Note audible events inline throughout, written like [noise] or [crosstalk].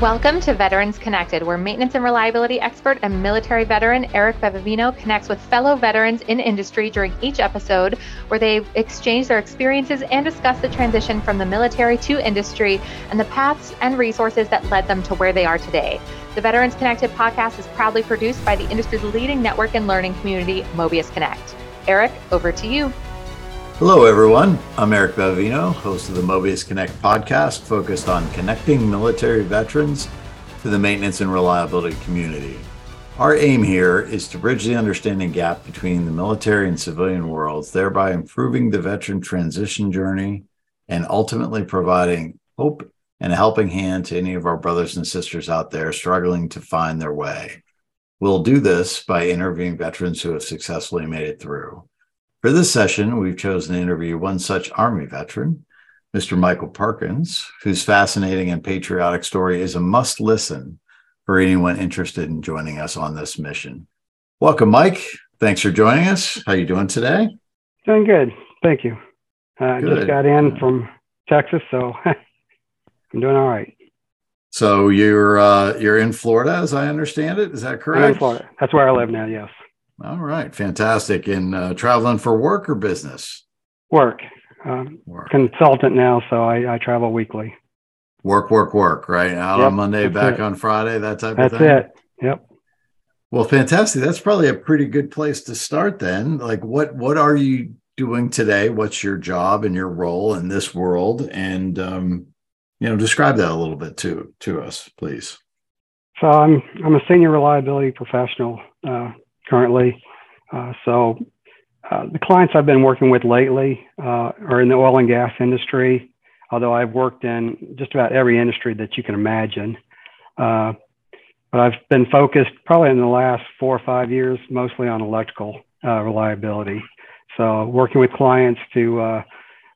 Welcome to Veterans Connected, where maintenance and reliability expert and military veteran Eric Bevevino connects with fellow veterans in industry during each episode, where they exchange their experiences and discuss the transition from the military to industry and the paths and resources that led them to where they are today. The Veterans Connected podcast is proudly produced by the industry's leading network and learning community, Mobius Connect. Eric, over to you. Hello, everyone. I'm Eric Bevevino, host of the Mobius Connect podcast, focused on connecting military veterans to the maintenance and reliability community. Our aim here is to bridge the understanding gap between the military and civilian worlds, thereby improving the veteran transition journey and ultimately providing hope and a helping hand to any of our brothers and sisters out there struggling to find their way. We'll do this by interviewing veterans who have successfully made it through. For this session, we've chosen to interview one such Army veteran, Mr. Michael Perkins, whose fascinating and patriotic story is a must listen for anyone interested in joining us on this mission. Welcome, Mike. Thanks for joining us. How are you doing today? Doing good. Thank you. Uh, I just got in from Texas, so [laughs] I'm doing all right. So you're uh, you're in Florida, as I understand it. Is that correct? I'm in Florida. That's where I live now. Yes. All right, fantastic. And uh, traveling for work or business? Work. Um, work. Consultant now, so I, I, travel weekly. Work, work, work. Right out yep, on Monday, back it. on Friday. That type that's of thing. That's it. Yep. Well, fantastic. That's probably a pretty good place to start. Then, like, what what are you doing today? What's your job and your role in this world? And um, you know, describe that a little bit to to us, please. So I'm I'm a senior reliability professional. Uh, currently. Uh, so uh, the clients I've been working with lately uh, are in the oil and gas industry, although I've worked in just about every industry that you can imagine. Uh, but I've been focused probably in the last four or five years mostly on electrical uh, reliability. So working with clients to uh,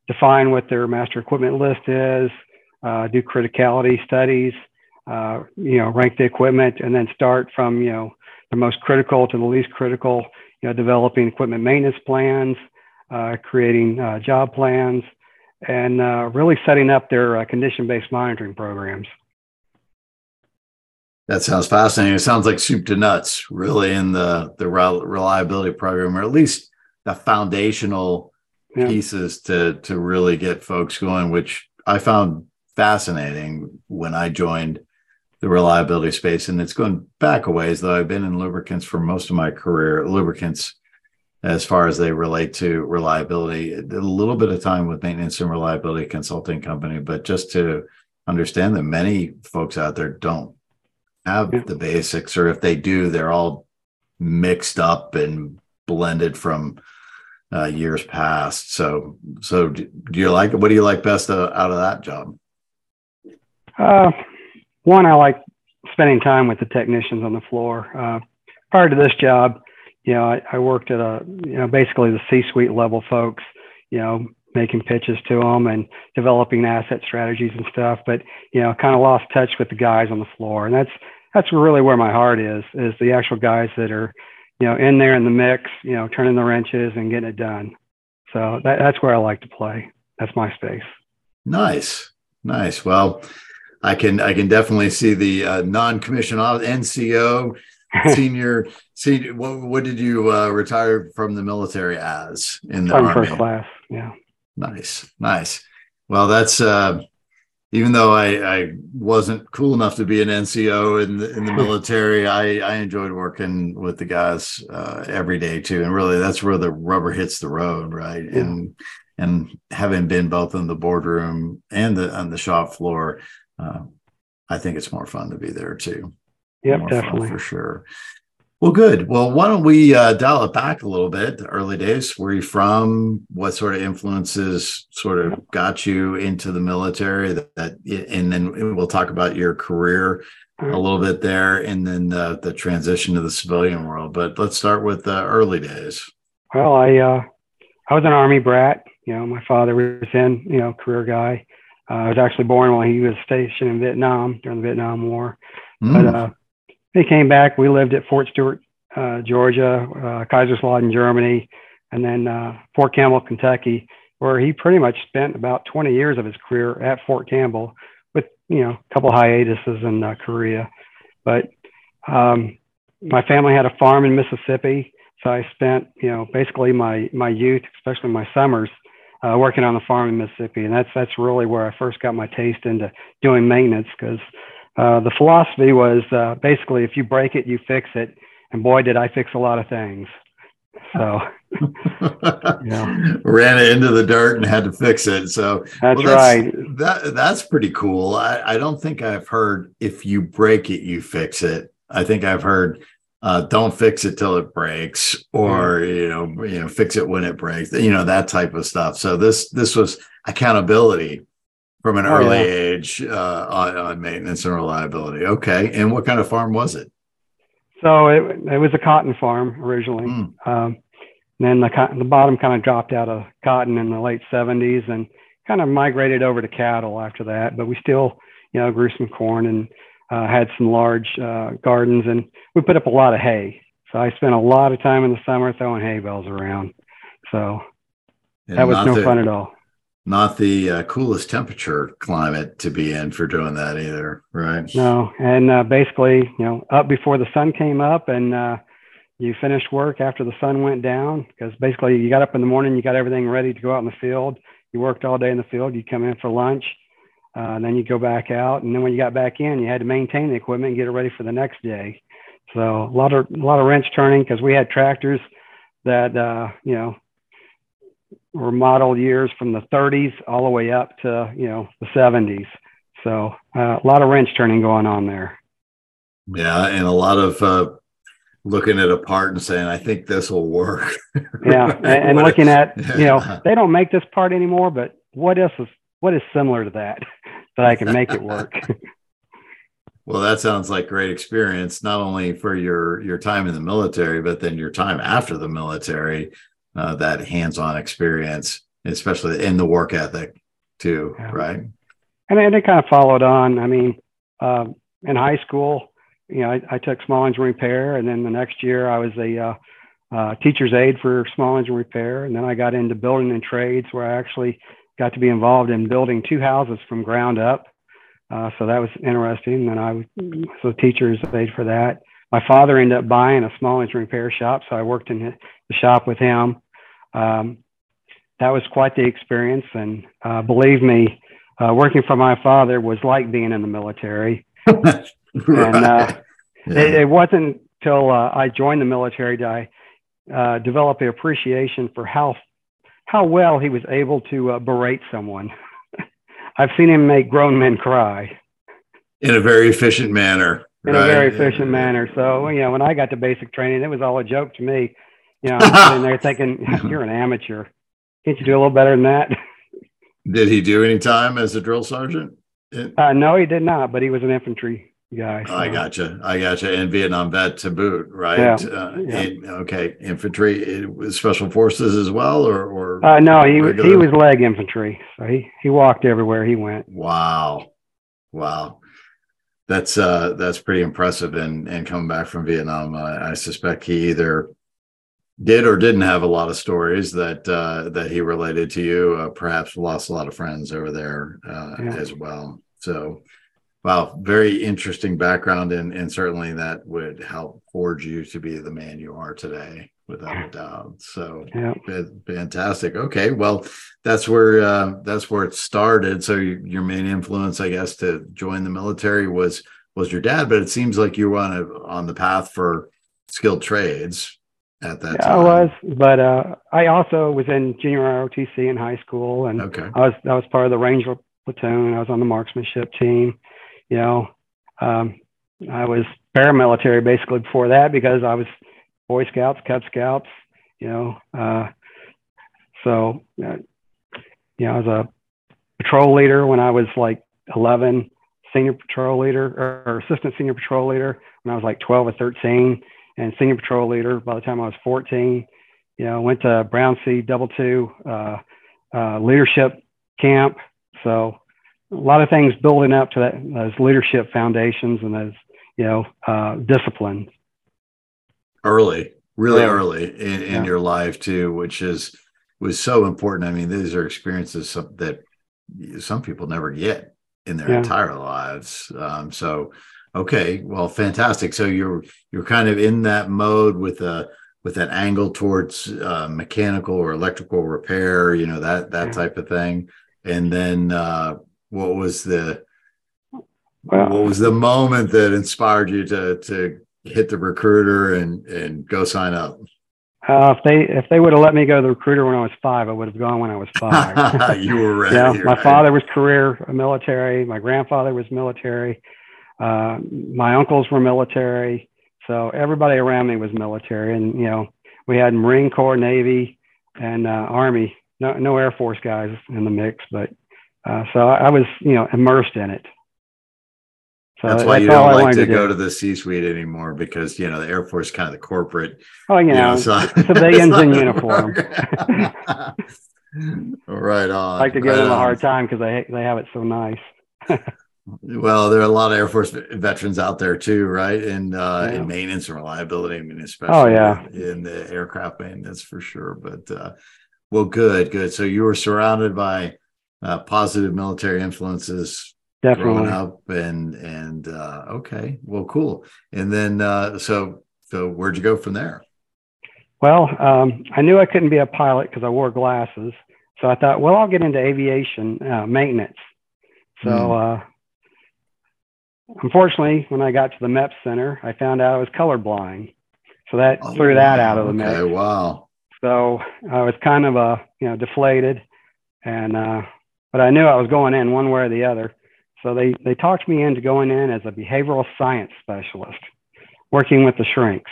define what their master equipment list is, do criticality studies, you know, rank the equipment, and then start from you know the most critical to the least critical, you know, developing equipment maintenance plans, uh, creating uh, job plans, and uh, really setting up their uh, condition-based monitoring programs. That sounds fascinating. It sounds like soup to nuts, really, in the the reliability program, or at least the foundational yeah. pieces to to really get folks going, which I found fascinating when I joined the reliability space. And it's going back a ways, though I've been in lubricants for most of my career, lubricants as far as they relate to reliability, a little bit of time with maintenance and reliability consulting company, but just to understand that many folks out there don't have yeah. the basics, or if they do, they're all mixed up and blended from uh, years past. So, so do you like what do you like best uh, out of that job? Uh, one, I like spending time with the technicians on the floor. Uh, prior to this job, you know, I, I worked at a, you know, basically the C-suite level folks, you know, making pitches to them and developing asset strategies and stuff. But you know, kind of lost touch with the guys on the floor, and that's that's really where my heart is is the actual guys that are, you know, in there in the mix, you know, turning the wrenches and getting it done. So that, that's where I like to play. That's my space. Nice, nice. Well, I can I can definitely see the uh, non-commissioned NCO [laughs] senior senior. What, what did you uh, retire from the military as in the army? First class. Yeah. Nice, nice. Well, that's uh, even though I, I wasn't cool enough to be an NCO in the, in the [laughs] military, I, I enjoyed working with the guys uh, every day too. And really, that's where the rubber hits the road, right? Yeah. And and having been both in the boardroom and the on the shop floor, uh, I think it's more fun to be there too. Yeah, definitely for sure. Well, good. Well, why don't we uh, dial it back a little bit? The early days, where you from? What sort of influences sort of got you into the military? That, that and then we'll talk about your career a little bit there, and then uh, the transition to the civilian world. But let's start with the early days. Well, I uh, I was an army brat. You know, my father was in, you know, career guy. Uh, I was actually born while he was stationed in Vietnam during the Vietnam War. Mm. But uh, he came back. We lived at Fort Stewart, uh, Georgia, uh, Kaiserslautern, Germany, and then uh, Fort Campbell, Kentucky, where he pretty much spent about 20 years of his career at Fort Campbell with you know, a couple hiatuses in uh, Korea. But um, my family had a farm in Mississippi, so I spent, you know, basically my my youth, especially my summers, uh, working on the farm in Mississippi, and that's that's really where I first got my taste into doing maintenance because uh, the philosophy was uh, basically if you break it, you fix it, and boy, did I fix a lot of things. So, [laughs] ran it into the dirt and had to fix it. So that's, well, that's right. That that's pretty cool. I, I don't think I've heard if you break it, you fix it. I think I've heard uh, don't fix it till it breaks, or yeah. you know, you know, fix it when it breaks. You know that type of stuff. So this this was accountability from an oh, early yeah. age uh, on, on maintenance and reliability. Okay, and what kind of farm was it? So it, it was a cotton farm originally. Mm. Um, then the, the bottom kind of dropped out of cotton in the late 70s and kind of migrated over to cattle after that. But we still, you know, grew some corn and uh, had some large uh, gardens and we put up a lot of hay. So I spent a lot of time in the summer throwing hay bales around. So and that was no the, fun at all not the uh, coolest temperature climate to be in for doing that either, right? No, and uh, basically, you know, up before the sun came up, and uh, you finished work after the sun went down, because basically you got up in the morning, you got everything ready to go out in the field. You worked all day in the field. You come in for lunch, uh, then you go back out, and then when you got back in, you had to maintain the equipment and get it ready for the next day. So a lot of a lot of wrench turning because we had tractors that uh, you know were model years from the 30s all the way up to you know the 70s. So uh, a lot of wrench turning going on there. Yeah, and a lot of uh, looking at a part and saying, "I think this will work." [laughs] yeah, [laughs] and, and looking at you know they don't make this part anymore, but what else is what is similar to that that I can make it work? [laughs] well, that sounds like great experience, not only for your your time in the military, but then your time after the military uh, that hands-on experience, especially in the work ethic too, yeah. right? And, and it kind of followed on. I mean, uh, in high school, you know, I, I, took small engine repair, and then the next year I was a uh, uh, teacher's aide for small engine repair, and then I got into building and trades, where I actually got to be involved in building two houses from ground up. Uh, so that was interesting, and I was a teacher's paid for that. My father ended up buying a small engine repair shop, so I worked in the shop with him um, that was quite the experience. And uh, believe me, uh, working for my father was like being in the military. [laughs] right. And uh, yeah. it, it, wasn't until uh, I joined the military that I uh, developed an appreciation for how how well he was able to uh, berate someone. [laughs] I've seen him make grown men cry in a very efficient manner. In right? a very efficient manner. So, you know, when I got to basic training, it was all a joke to me. You know, and [laughs] they're thinking [laughs] you're an amateur. Can't you do a little better than that? Did he do any time as a drill sergeant? Uh, no, he did not. But he was an infantry guy. So. I gotcha. I gotcha. And Vietnam vet to boot, right? Yeah. Uh, yeah. And, okay, infantry, special forces as well, or or uh, no, he regular? he was leg infantry, so he he walked everywhere he went. Wow, wow that's uh that's pretty impressive and and coming back from vietnam uh, i suspect he either did or didn't have a lot of stories that uh, that he related to you. Uh, perhaps lost a lot of friends over there uh, yeah. as well. So, wow, very interesting background, and and certainly that would help forge you to be the man you are today, without a doubt. So, yeah. fantastic. Okay, well, that's where uh, that's where it started. So, your main influence, I guess, to join the military was was your dad, but it seems like you were on a, on the path for skilled trades at that yeah, time. I was, but uh, I also was in junior ROTC in high school, and okay. I was I was part of the Ranger platoon. I was on the marksmanship team. You know, um, I was paramilitary basically before that because I was Boy Scouts, Cub Scouts. You know, uh, so uh, you know, I was a patrol leader when I was like 11, senior patrol leader or, or assistant senior patrol leader when I was like 12 or 13 and senior patrol leader by the time I was 14. You know, went to Brownsea double two uh, uh, leadership camp. So a lot of things building up to that those leadership foundations and those you know uh, disciplines. Early, really yeah. early in, in yeah. your life too, which is was so important. I mean, these are experiences that some people never get in their Yeah. entire lives. Um, so, okay, well, fantastic. So you're you're kind of in that mode with a with an angle towards uh, mechanical or electrical repair, you know that that type of thing. And then, uh, what was the Well, what was the moment that inspired you to to hit the recruiter and and go sign up? uh, if they if they would have let me go to the recruiter when I was five, I would have gone when I was [laughs] five. you were [laughs] ready. yeah, my right? father was career military. My grandfather was military. Uh, my uncles were military. So everybody around me was military, and you know we had Marine Corps, Navy, and uh, Army. No, no Air Force guys in the mix, but uh, so I, I was you know immersed in it. So That's why you don't like wanted to go to the C-suite anymore because you know the Air Force is kind of the corporate, Oh, you you know, know, so- [laughs] civilians in uniform. [laughs] right on. I like to give right them a hard time because they they have it so nice. [laughs] Well, there are a lot of Air Force veterans out there too, right? In uh, Yeah. in maintenance and reliability. I mean, especially Oh, yeah. in the aircraft maintenance for sure. But uh, well, good, good. So you were surrounded by uh, positive military influences growing Definitely. up, and and uh, okay, well, cool. And then uh, so so where'd you go from there? Well, um, I knew I couldn't be a pilot because I wore glasses. So I thought, well, I'll get into aviation uh, maintenance. So, uh, unfortunately, when I got to the MEP Center, I found out I was colorblind. So that Oh, threw that wow. out of the mix. Okay, wow. So I was kind of uh, you know deflated, and uh, but I knew I was going in one way or the other. So they they talked me into going in as a behavioral science specialist, working with the shrinks.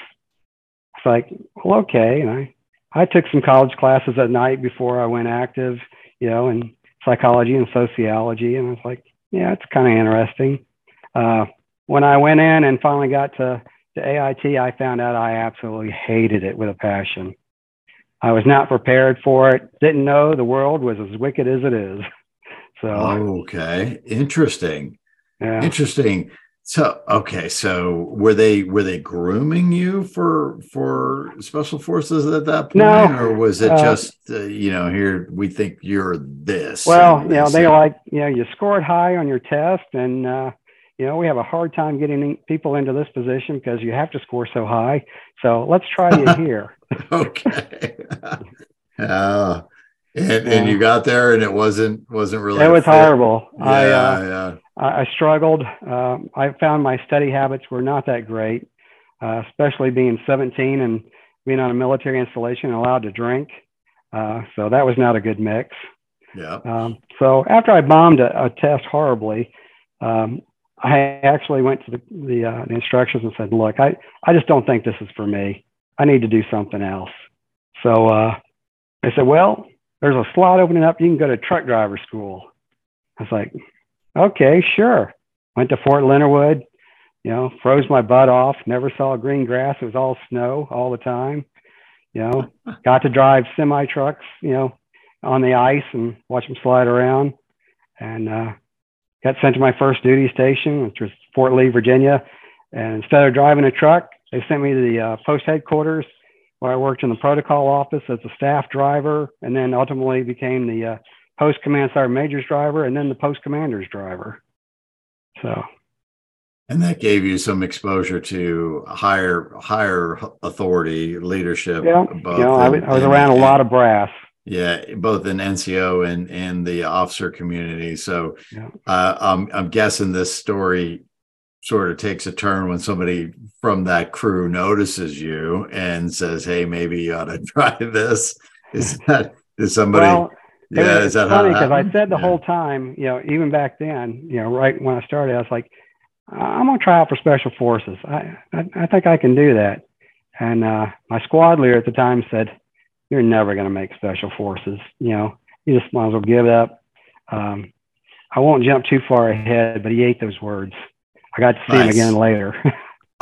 It's like, well, okay, and I I took some college classes at night before I went active, you know, in psychology and sociology, and I was like, yeah, it's kind of interesting. Uh, when I went in and finally got to to AIT, I found out I absolutely hated it with a passion. I was not prepared for it. Didn't know the world was as wicked as it is. [laughs] So Okay, interesting. yeah, Interesting. So okay, so were they were they grooming you for for special forces at that point, No, or was it uh, just uh, you know here we think you're this? well, you know, they and- like you know you scored high on your test, and uh, you know we have a hard time getting people into this position because you have to score so high. So let's try you [laughs] here. okay. uh, [laughs] and and you got there, and it wasn't wasn't really. it was fit? horrible. Yeah, I uh, yeah. I, I struggled. Um, I found my study habits were not that great, uh, especially being 17 and being on a military installation and allowed to drink. Uh, so that was not a good mix. Yeah. Um, so after I bombed a, a test horribly, um, I actually went to the, the, uh, the instructions and said, look, I, I just don't think this is for me. I need to do something else. So uh, they said, well, there's a slot opening up. You can go to truck driver school. I was like, okay, sure. Went to Fort Leonard Wood, you know, froze my butt off, never saw green grass. It was all snow all the time. You know, [laughs] got to drive semi trucks, you know, on the ice and watch them slide around. And uh, got sent to my first duty station, which was Fort Lee, Virginia. And instead of driving a truck, they sent me to the uh, post headquarters where I worked in the protocol office as a staff driver and then ultimately became the uh, post command sergeant major's driver and then the post commander's driver. So, And that gave you some exposure to higher higher authority leadership. yeah, you know, I, was- I was around a lot of brass. Yeah, both in NCO and and the officer community. So Yeah. uh, I'm I'm guessing this story sort of takes a turn when somebody from that crew notices you and says, "Hey, maybe you ought to [laughs] try this." Is that is somebody? well, yeah, is that funny because I said the Yeah. whole time, you know, even back then, you know, right when I started, I was like, I'm gonna try out for special forces. I I, I think I can do that. And uh, my squad leader at the time said, "You're never gonna make special forces. You know, you just might as well give up." Um, I won't jump too far ahead, but he ate those words. I got to see him again later. [laughs]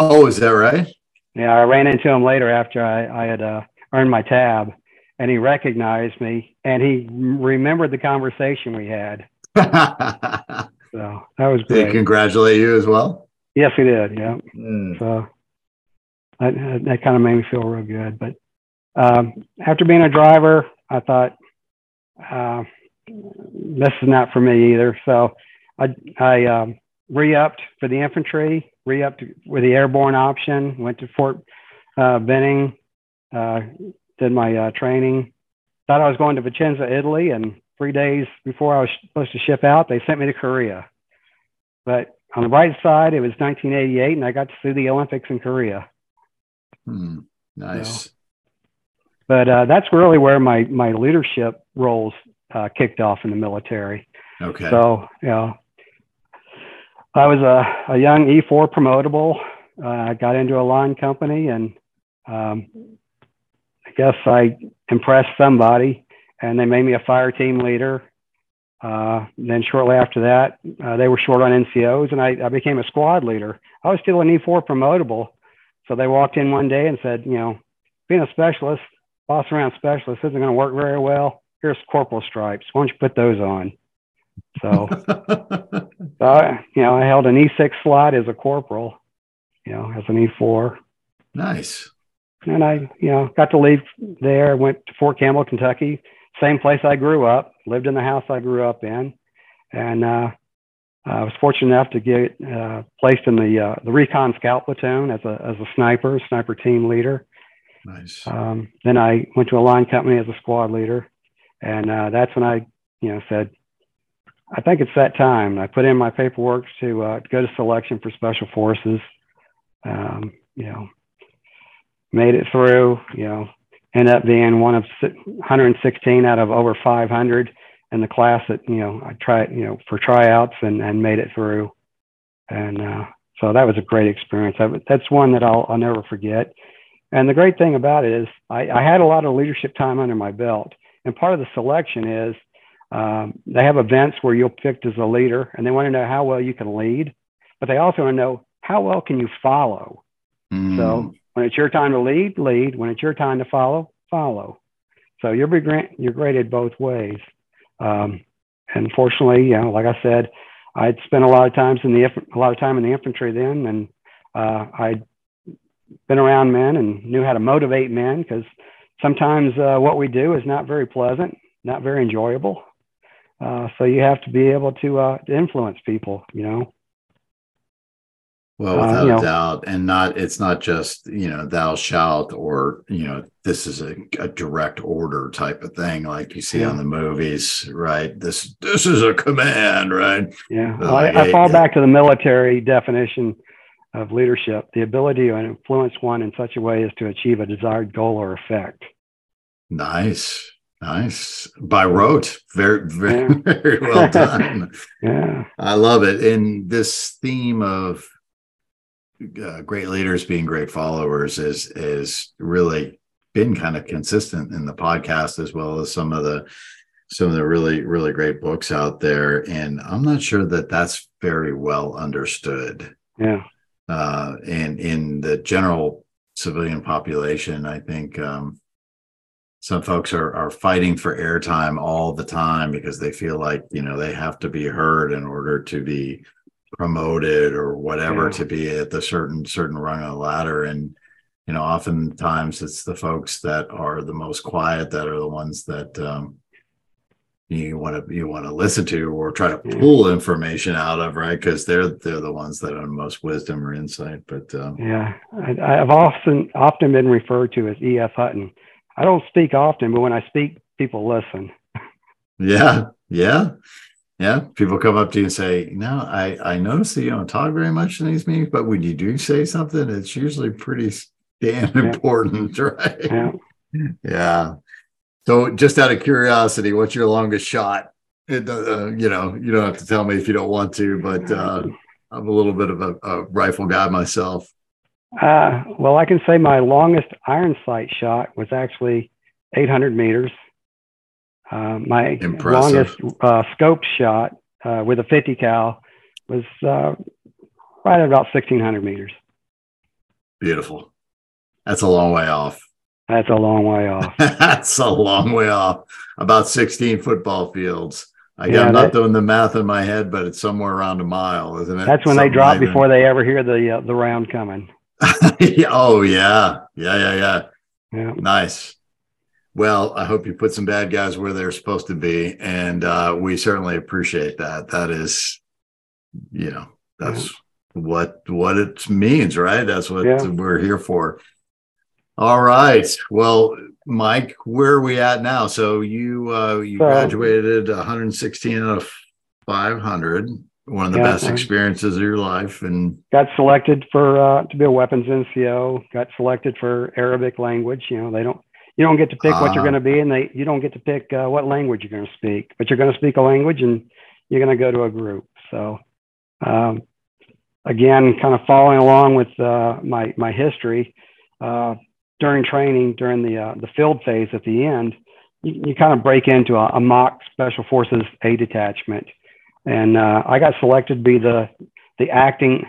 Oh, is that right? yeah, I ran into him later after I, I had uh, earned my tab, and he recognized me and he remembered the conversation we had. [laughs] So that was they great. congratulate you as well. Yes, he did. Yeah. Mm. So that, that kind of made me feel real good. But um, after being a driver, I thought uh, this is not for me either. So I, I um, re-upped for the infantry, re-upped with the airborne option, went to Fort uh, Benning, uh, did my uh, training. Thought I was going to Vicenza, Italy, and three days before I was supposed to ship out, they sent me to Korea. But on the bright side, it was 1988, and I got to see the Olympics in Korea. Hmm. Nice. Know? But uh, that's really where my my leadership roles uh, kicked off in the military. Okay. So you know, I was a, a young E4 promotable. Uh, I got into a line company, and um, I guess I impressed somebody, and they made me a fire team leader. Uh, then shortly after that, uh, they were short on NCOs, and I, I became a squad leader. I was still an E4 promotable, so they walked in one day and said, you know, being a specialist, boss around specialist isn't going to work very well. Here's corporal stripes. Why don't you put those on? So, you know, I held an E6 slot as a corporal, you know, as an E4. Nice. And I, you know, got to leave there, went to Fort Campbell, Kentucky, same place I grew up, lived in the house I grew up in. And uh, I was fortunate enough to get uh, placed in the uh, the recon scout platoon as a as a sniper, sniper team leader. Nice. Um, then I went to a line company as a squad leader, and uh, that's when I, you know, said, I think it's that time. I put in my paperwork to, uh, go to selection for special forces. Um, you know, made it through. You know, ended up being one of 116 out of over 500 in the class that you know I tried, you know, for tryouts and and made it through. And uh, so that was a great experience. I, that's one that I'll I'll never forget. And the great thing about it is I, I had a lot of leadership time under my belt. And part of the selection is um, they have events where you're picked as a leader and they want to know how well you can lead, but they also want to know how well can you follow. Mm. So when it's your time to lead, lead. When it's your time to follow, follow. So you're, you're graded both ways. Um, and fortunately, you know, like I said, I'd spent a lot of times in the a lot of time in the infantry then, and uh, I'd been around men and knew how to motivate men because sometimes uh, what we do is not very pleasant, not very enjoyable. Uh, so you have to be able to, uh, to influence people, you know. Well, uh, without you know, a doubt, and not it's not just you know thou shalt or you know this is a, a direct order type of thing like you see yeah. on the movies, right? This this is a command, right? Yeah, well, I, I, fall back to the military definition of leadership, the ability to influence one in such a way as to achieve a desired goal or effect. Nice. Nice. By rote. Very, very, yeah. [laughs] very well done. [laughs] yeah. I love it. And this theme of uh, great leaders being great followers is is really been kind of consistent in the podcast as well as some of the some of the really really great books out there and i'm not sure that that's very well understood yeah uh, and in the general civilian population, I think um, some folks are are fighting for airtime all the time because they feel like you know they have to be heard in order to be promoted or whatever yeah. to be at the certain certain rung of the ladder. And you know oftentimes it's the folks that are the most quiet that are the ones that um, you want to you want to listen to or try to pull information out of right? Because they're they're the ones that have most wisdom or insight but um, yeah. I, have often often been referred to as E.F. Hutton i don't speak often but when i speak people listen. Yeah yeah yeah. People come up to you and say no i i notice that you don't talk very much in these meetings but when you do say something it's usually pretty damn important [laughs] right? Yeah. Yeah. So, just out of curiosity, what's your longest shot? It, uh, you know, you don't have to tell me if you don't want to, but uh, I'm a little bit of a, a rifle guy myself. Uh, well, I can say my longest iron sight shot was actually 800 meters. Uh, my Impressive. longest uh, scoped shot uh, with a 50 cal was uh, right at about 1600 meters. Beautiful. That's a long way off. That's a long way off. [laughs] That's a long way off. About 16 football fields. I yeah, I'm not doing the math in my head, but it's somewhere around a mile, isn't it? That's when Something they drop like before they ever hear the uh, the round coming. [laughs] oh yeah, yeah, yeah, yeah. Yeah. Nice. Well, I hope you put some bad guys where they're supposed to be, and uh, we certainly appreciate that. That is you know, that's yeah. what what it means, right? That's what yeah. we're here for. All right. Well, Mike, where are we at now? So you uh, you so, graduated 116 out of 500. One of the yeah, best experiences of your life, and got selected for uh, to be a weapons NCO. Got selected for Arabic language. You know, they don't you don't get to pick uh, what you're ah. going to be, and they you don't get to pick uh, what language you're going to speak. But you're going to speak a language, and you're going to go to a group. So, um, again, kind of following along with uh, my my history uh, during training, during the uh, the field phase at the end, you, you kind of break into a, a, mock Special Forces A detachment, and uh, I got selected to be the the acting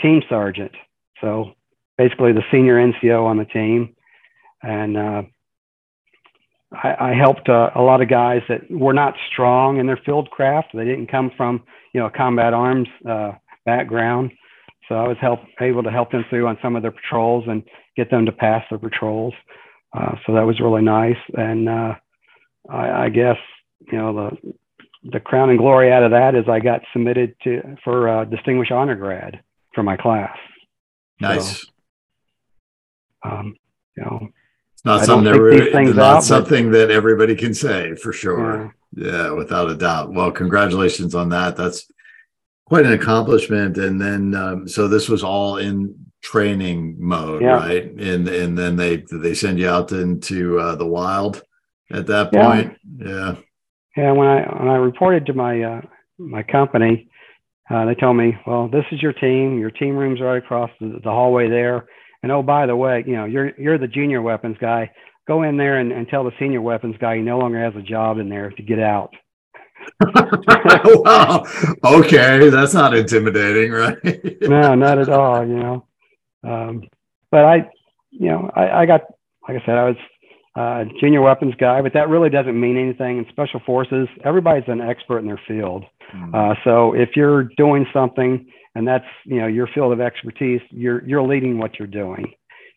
team sergeant. So basically, the senior NCO on the team and uh, I, I, helped uh, a lot of guys that were not strong in their field craft. They didn't come from you know a combat arms uh, background, so I was help able to help them through on some of their patrols and get them to pass their patrols. Uh, so that was really nice, and uh, I, I guess you know the the crown and glory out of that is I got submitted to for a distinguished honor grad for my class. Nice. So, um, you know, it's not something that not out, something but... that everybody can say for sure. Yeah. yeah, without a doubt. Well, congratulations on that. That's quite an accomplishment. And then, um, so this was all in training mode, yeah. right? And and then they they send you out into uh, the wild at that point. Yeah. yeah. Yeah. When I when I reported to my uh, my company, uh, they told me, well, this is your team. Your team room's right across the, the hallway there. And oh, by the way, you know, you're you're the junior weapons guy. Go in there and, and tell the senior weapons guy he no longer has a job in there to get out. [laughs] wow. Okay, that's not intimidating, right? no, not at all. You know, um, but I, you know, I, I got like I said, I was uh, junior weapons guy, but that really doesn't mean anything in special forces. Everybody's an expert in their field. Mm-hmm. Uh, so if you're doing something and that's you know your field of expertise, you're you're leading what you're doing.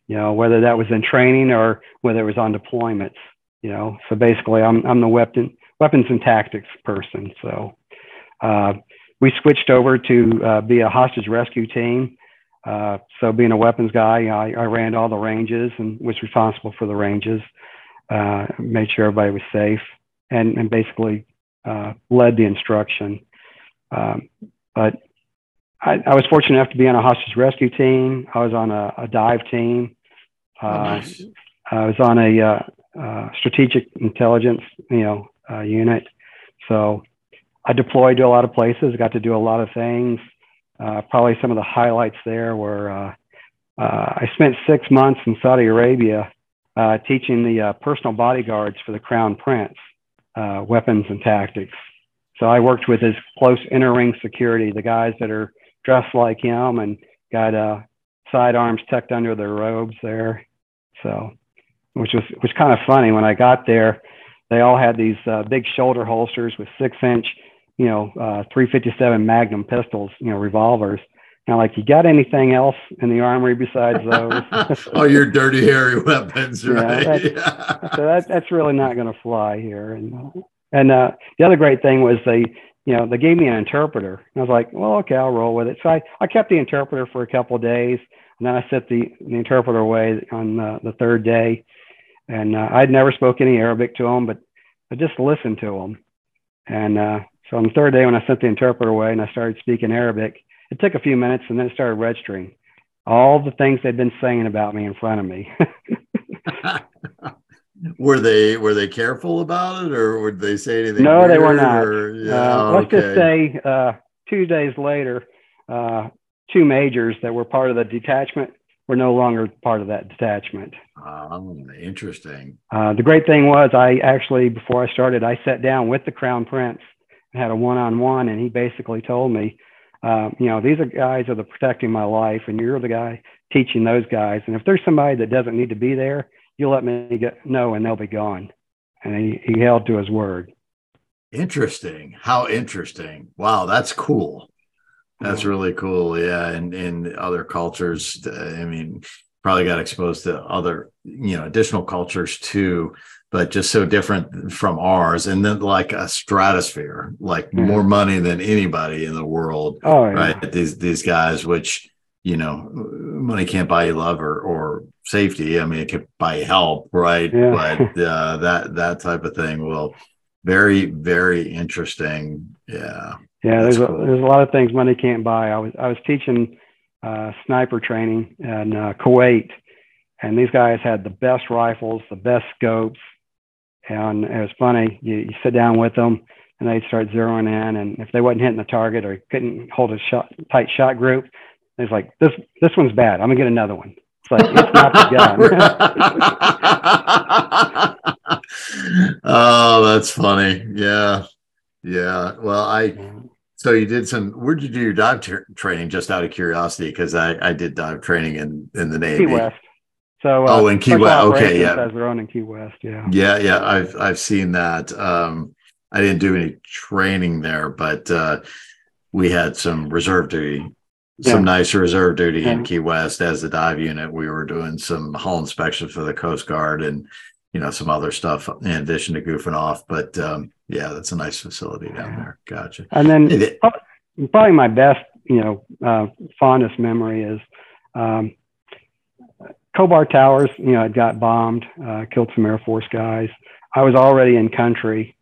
You know whether that was in training or whether it was on deployments. You know, so basically, I'm I'm the weapon weapons and tactics person. So uh, we switched over to uh, be a hostage rescue team. Uh, so being a weapons guy, I, I, ran all the ranges and was responsible for the ranges, uh, made sure everybody was safe, and, and basically uh, led the instruction. Um, but I, I, was fortunate enough to be on a hostage rescue team. I was on a, a dive team. Uh, oh, nice. I was on a uh, uh, strategic intelligence, you know, uh, unit. So I deployed to a lot of places. Got to do a lot of things. Uh, probably some of the highlights there were uh, I spent six months in Saudi Arabia teaching the personal bodyguards for the Crown Prince weapons and tactics. So I worked with his close inner ring security, the guys that are dressed like him and got uh, sidearms tucked under their robes there. So, which was which kind of funny when I got there. They all had these uh, big shoulder holsters with six inch, you know, uh, 357 Magnum pistols, you know, revolvers. Now, like, you got anything else in the armory besides those? [laughs] oh, your dirty, Harry weapons, right? [laughs] Yeah, that's, so that, that's really not going to fly here. And and uh, the other great thing was they you know, they gave me an interpreter. And I was like, well, okay, I'll roll with it. So I, I kept the interpreter for a couple of days. And then I set the, the interpreter away on the, the third day. And uh, I'd never spoke any Arabic to him, but I just listened to him. And uh, so on the third day, when I sent the interpreter away and I started speaking Arabic, it took a few minutes and then it started registering all the things they'd been saying about me in front of me. [laughs] were they were they careful about it or would they say anything no they were not. or, yeah, uh, let's just say uh, two days later uh, two majors that were part of the detachment were no longer part of that detachment. Oh interesting. Uh, the great thing was i actually before i started i sat down with the crown prince had a one-on-one and he basically told me uh, you know these are guys that are protecting my life and you're the guy teaching those guys and if there's somebody that doesn't need to be there you let me get know and they'll be gone. And he, he held to his word. Interesting. How interesting. Wow, that's cool. That's really cool. Yeah. And in other cultures, I mean, probably got exposed to other, you know, additional cultures too, but just so different from ours. And then like a stratosphere, like Mhm. more money than anybody in the world, Oh, yeah. right? These these guys, which you know, money can't buy you love or or safety. I mean, it can buy you help, right? Yeah. But [laughs] uh, that that type of thing will very very interesting. Yeah. Yeah, That's there's a, cool. there's a lot of things money can't buy. I was I was teaching uh, sniper training in uh, Kuwait, and these guys had the best rifles, the best scopes, and it was funny. You, you sit down with them, and they'd start zeroing in, and if they wasn't hitting the target or couldn't hold a shot, tight shot group, it's like this this one's bad. I'm gonna get another one. It's like it's not the [laughs] gun. [laughs] oh, that's funny. Yeah. Yeah. Well, I so you did some. Where'd you do your dive tra- training? Just out of curiosity, because I I did dive training in in the Navy. Key West. So uh, Oh, in Key West. Okay, yeah. has their own in Key West. Yeah. Yeah, yeah, I've I've seen that. Um, I didn't do any training there, but uh, we had some reserve duty, some Yeah. nice reserve duty in Key West as the dive unit. We were doing some hull inspections for the Coast Guard and you know some other stuff in addition to goofing off. But um, yeah, that's a nice facility down Yeah. there. Gotcha. And then th- probably my best, you know, uh, fondest memory is um, Khobar Towers. You know, it got bombed, uh, killed some Air Force guys. I was already in country,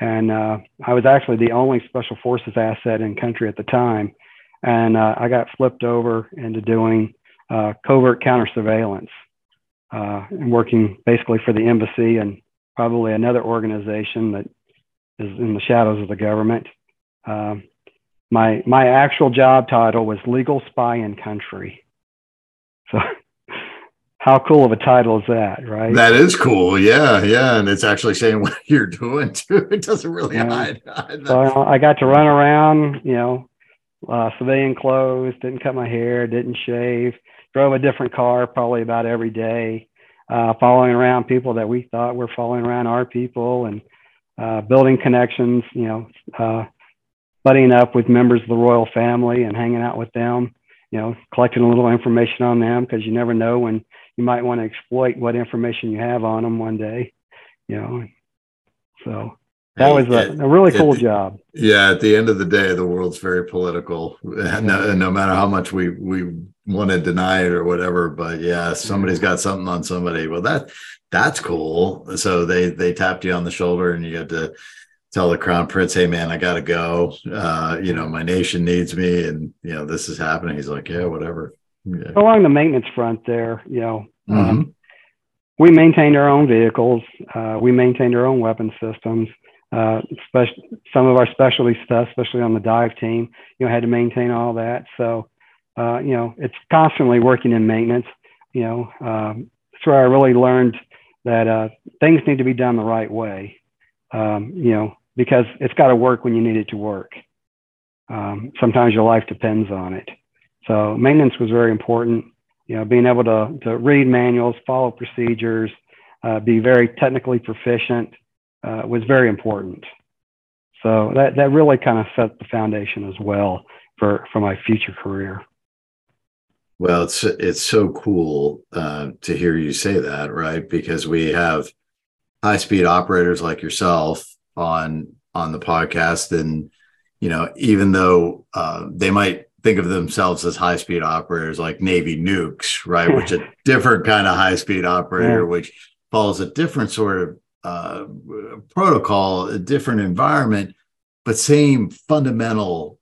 and uh, I was actually the only Special Forces asset in country at the time. And uh, I got flipped over into doing uh, covert counter surveillance uh, and working basically for the embassy and probably another organization that is in the shadows of the government. Um, my my actual job title was legal spy in country. So how cool of a title is that, right? That is cool. Yeah, yeah, and it's actually saying [laughs] what you're doing too. It doesn't really Yeah. hide. hide so. I, got to run around, you know, uh, civilian clothes, didn't cut my hair, didn't shave, drove a different car probably about every day, uh, following around people that we thought were following around our people and uh, building connections, you know, uh, buddying up with members of the royal family and hanging out with them, you know, collecting a little information on them because you never know when you might want to exploit what information you have on them one day, you know. So that was a, it- a really it- cool job. Yeah, at the end of the day, the world's very political. No, no matter how much we we want to deny it or whatever, but yeah, somebody's got something on somebody. Well, that that's cool. So they they tapped you on the shoulder, and you had to tell the crown prince, "Hey, man, I got to go. Uh, you know, my nation needs me, and you know this is happening." He's like, "Yeah, whatever." Yeah. along the maintenance front there, you know, Mhm. um, we maintained our own vehicles. Uh, we maintained our own weapon systems. Uh, some of our specialty stuff, especially on the dive team, you know, had to maintain all that. So, uh, you know, it's constantly working in maintenance. You know, um, that's where I really learned that uh, things need to be done the right way. Um, you know, because it's got to work when you need it to work. Um, sometimes your life depends on it. So maintenance was very important. You know, being able to, to read manuals, follow procedures, uh, be very technically proficient uh, was very important. So that, that really kind of set the foundation as well for, for my future career. Well, it's it's so cool uh, to hear you say that, right? Because we have high speed operators like yourself on on the podcast, and you know, even though uh, they might think of themselves as high speed operators, like Navy nukes, right? which a different kind of high speed operator, Yeah. which follows a different sort of uh, protocol, a different environment, but same fundamental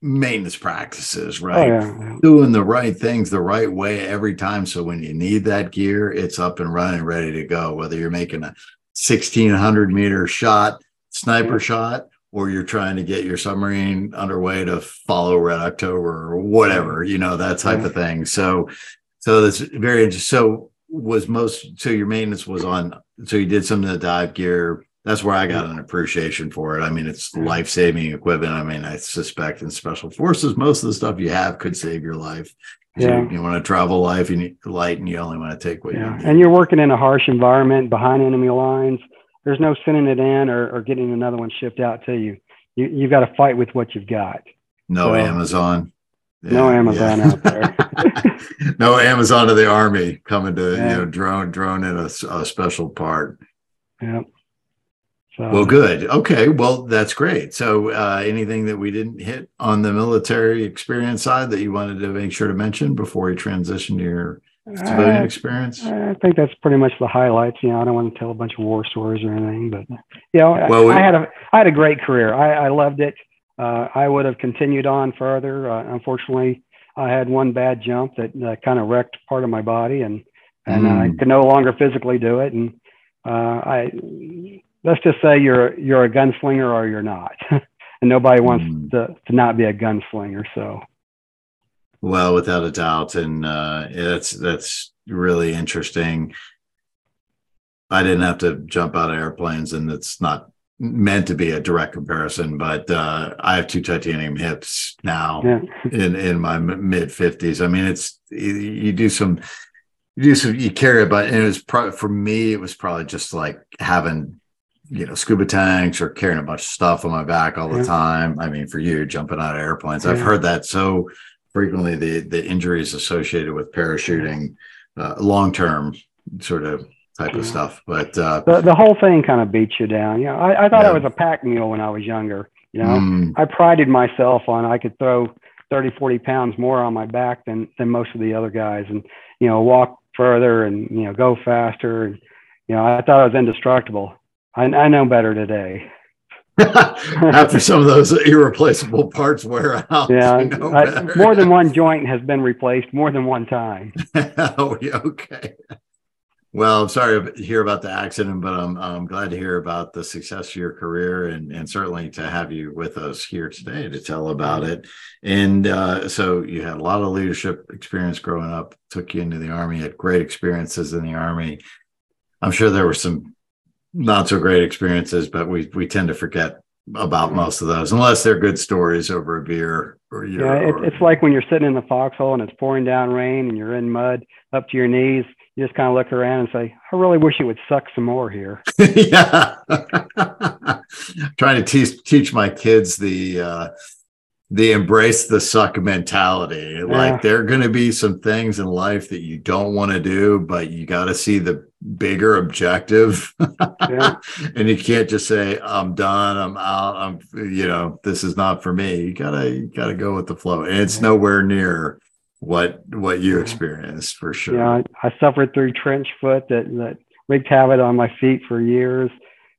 maintenance practices, Oh, right? yeah. doing the right things the right way every time. So when you need that gear, it's up and running, ready to go. Whether you're making a 1600 meter shot, sniper Yeah. shot, or you're trying to get your submarine underway to follow Red October or whatever, mm-hmm. you know, that type of mm-hmm. thing. So, so that's very interesting. So was most, so your maintenance was on, so you did some of the dive gear. That's where I got an appreciation for it. I mean, it's life saving equipment. I mean, I suspect in special forces, most of the stuff you have could save your life. Yeah. You, you want to travel life, you need light, and you only want to take what Yeah. you need. And you're working in a harsh environment behind enemy lines. There's no sending it in or, or getting another one shipped out to you. You, you've got to fight with what you've got. no so- Amazon. no Amazon yeah. out there. [laughs] no Amazon of the army coming to yeah. you know drone drone in a, a special part. Yep. So, well, good. Okay. Well, that's great. So, uh, anything that we didn't hit on the military experience side that you wanted to make sure to mention before we transition to your civilian uh, experience? I think that's pretty much the highlights. You know, I don't want to tell a bunch of war stories or anything, but you know, well, I, we, I had a I had a great career. I, I loved it. Uh, I would have continued on further. Uh, unfortunately, I had one bad jump that uh, kind of wrecked part of my body, and and mm. I could no longer physically do it. And uh, I let's just say you're you're a gunslinger or you're not, [laughs] and nobody wants mm. to to not be a gunslinger. So, well, without a doubt, and uh, that's that's really interesting. I didn't have to jump out of airplanes, and it's not meant to be a direct comparison, but uh, I have two titanium hips now yeah. in in my mid fifties. I mean, it's you, you, do some, you do some, you carry it, but it was probably for me, it was probably just like having you know, scuba tanks or carrying a bunch of stuff on my back all the yeah. time. I mean, for you jumping out of airplanes, yeah. I've heard that so frequently. The the injuries associated with parachuting, uh, long term sort of type yeah. of stuff. But uh, the the whole thing kind of beats you down. You know, I, I thought I was a pack mule when I was younger. You know, mm. I prided myself on I could throw 30, 40 pounds more on my back than than most of the other guys, and you know, walk further and you know, go faster. And you know, I thought I was indestructible I, I know better today. [laughs] After some of those irreplaceable parts wear out. Yeah, you know more than one joint has been replaced more than one time. [laughs] oh, okay. Well, I'm sorry to hear about the accident, but I'm, I'm glad to hear about the success of your career and, and certainly to have you with us here today to tell about it. And uh, so you had a lot of leadership experience growing up, took you into the Army, had great experiences in the Army. I'm sure there were some not so great experiences, but we we tend to forget about most of those unless they're good stories over a beer or you know, yeah it, it's like when you're sitting in the foxhole and it's pouring down rain and you're in mud up to your knees you just kind of look around and say i really wish it would suck some more here. [laughs] Yeah. [laughs] Trying to teach teach my kids the uh the embrace the suck mentality. Yeah. Like there are going to be some things in life that you don't want to do, but you got to see the bigger objective. Yeah. [laughs] and you can't just say, I'm done, I'm out, I'm, you know, this is not for me. You gotta, you gotta go with the flow. And it's yeah. nowhere near what, what you experienced for sure. Yeah. I, I suffered through trench foot that, that wreaked havoc on my feet for years.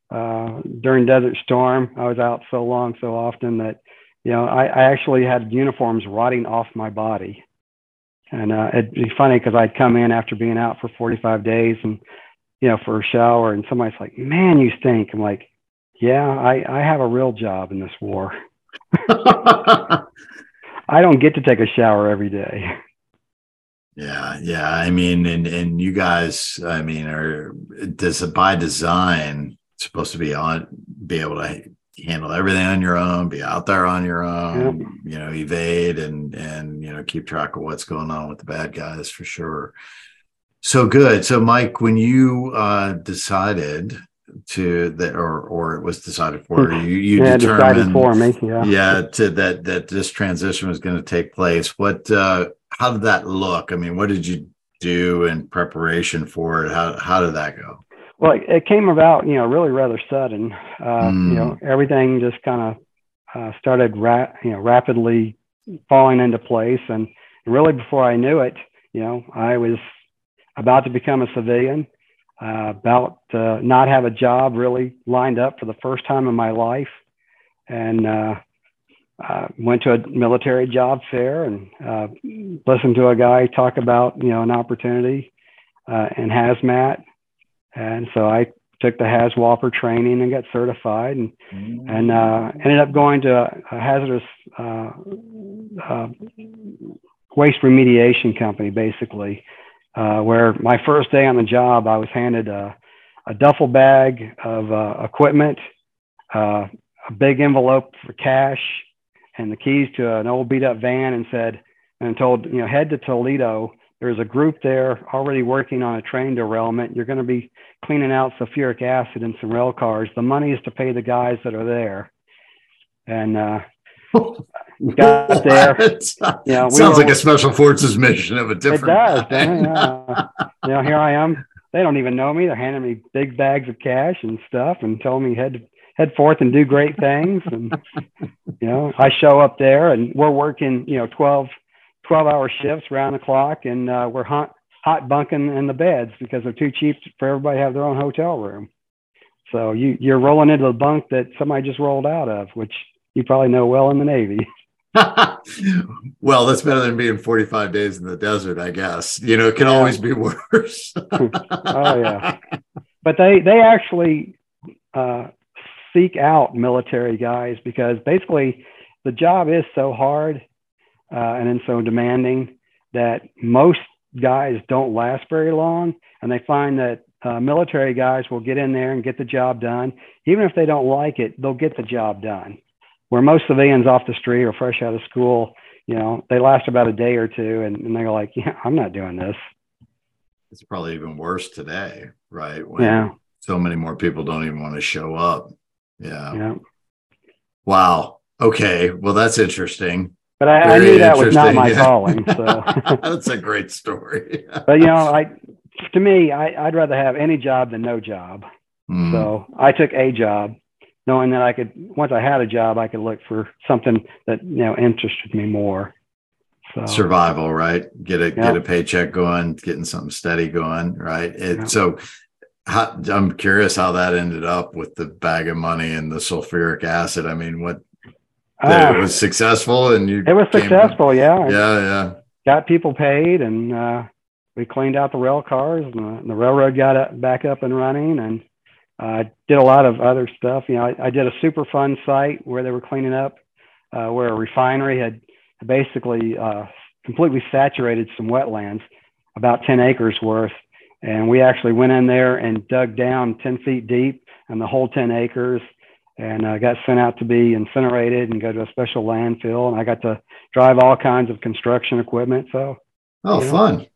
Uh, during Desert Storm, I was out so long, so often that you know, I, I actually had uniforms rotting off my body. And uh, it'd be funny because I'd come in after being out for 45 days and, you know, for a shower, and somebody's like, man, you stink. I'm like, yeah, I, I have a real job in this war. [laughs] I don't get to take a shower every day. Yeah, yeah. I mean, and and you guys, I mean, are does it by design supposed to be on be able to handle everything on your own, be out there on your own, yep. you know, evade and and you know keep track of what's going on with the bad guys for sure. So good. So Mike, when you uh, decided to that or or it was decided for you, you yeah, determined for me, yeah. yeah, to that that this transition was going to take place. What uh how did that look? I mean, what did you do in preparation for it? How how did that go? Well, it, came about, you know, really rather sudden. Uh, mm. You know, everything just kind of uh, started, ra- you know, rapidly falling into place, and really before I knew it, you know, I was about to become a civilian, uh, about to not have a job really lined up for the first time in my life, and uh, uh, went to a military job fair and uh, listened to a guy talk about you know an opportunity uh, in hazmat and so I took the HAZWOPER training and got certified and, mm-hmm. and uh, ended up going to a, hazardous uh, uh, waste remediation company, basically, uh, where my first day on the job, I was handed a, a duffel bag of uh, equipment, uh, a big envelope for cash, and the keys to an old beat up van and said, and told, you know, head to Toledo there's a group there already working on a train derailment. You're going to be cleaning out sulfuric acid in some rail cars. The money is to pay the guys that are there. And uh, got [laughs] there. You know, Sounds were, like a special forces mission of a different. It does. yeah. [laughs] you know, here I am. They don't even know me. They're handing me big bags of cash and stuff, and telling me head head forth and do great things. And [laughs] you know, I show up there, and we're working. You know, 12, 12 hour shifts round the clock, and uh, we're hot hot bunking in the beds because they're too cheap for everybody to have their own hotel room. So you you're rolling into the bunk that somebody just rolled out of, which you probably know well in the Navy. [laughs] well, that's better than being 45 days in the desert, I guess. You know, it can yeah. always be worse. [laughs] oh yeah. But they they actually uh, seek out military guys because basically the job is so hard uh, and then so demanding that most guys don't last very long and they find that uh, military guys will get in there and get the job done even if they don't like it they'll get the job done where most civilians off the street or fresh out of school, you know, they last about a day or two and, and they're like, yeah, I'm not doing this. It's probably even worse today, right? When yeah. So many more people don't even want to show up. Yeah. Yeah. Wow. Okay. Well, that's interesting. But I, I knew that was not my yeah. calling. So [laughs] that's a great story. [laughs] but you know, I to me, I, would rather have any job than no job. Mm. So I took a job knowing that I could once I had a job, I could look for something that you know interested me more. So, Survival, right? Get a get a paycheck going, getting something steady going, right? It, So, how, I'm curious how that ended up with the bag of money and the sulfuric acid. I mean, what uh, it was successful, and you it was successful, yeah, yeah, yeah. Got people paid, and uh, we cleaned out the rail cars, and the, the railroad got up, back up and running, and I uh, did a lot of other stuff. You know, I, I, did a Superfund site where they were cleaning up, uh, where a refinery had basically uh, completely saturated some wetlands, about 10 acres worth. And we actually went in there and dug down 10 feet deep and the whole 10 acres and uh, got sent out to be incinerated and go to a special landfill. And I got to drive all kinds of construction equipment. So, oh, you know, fun.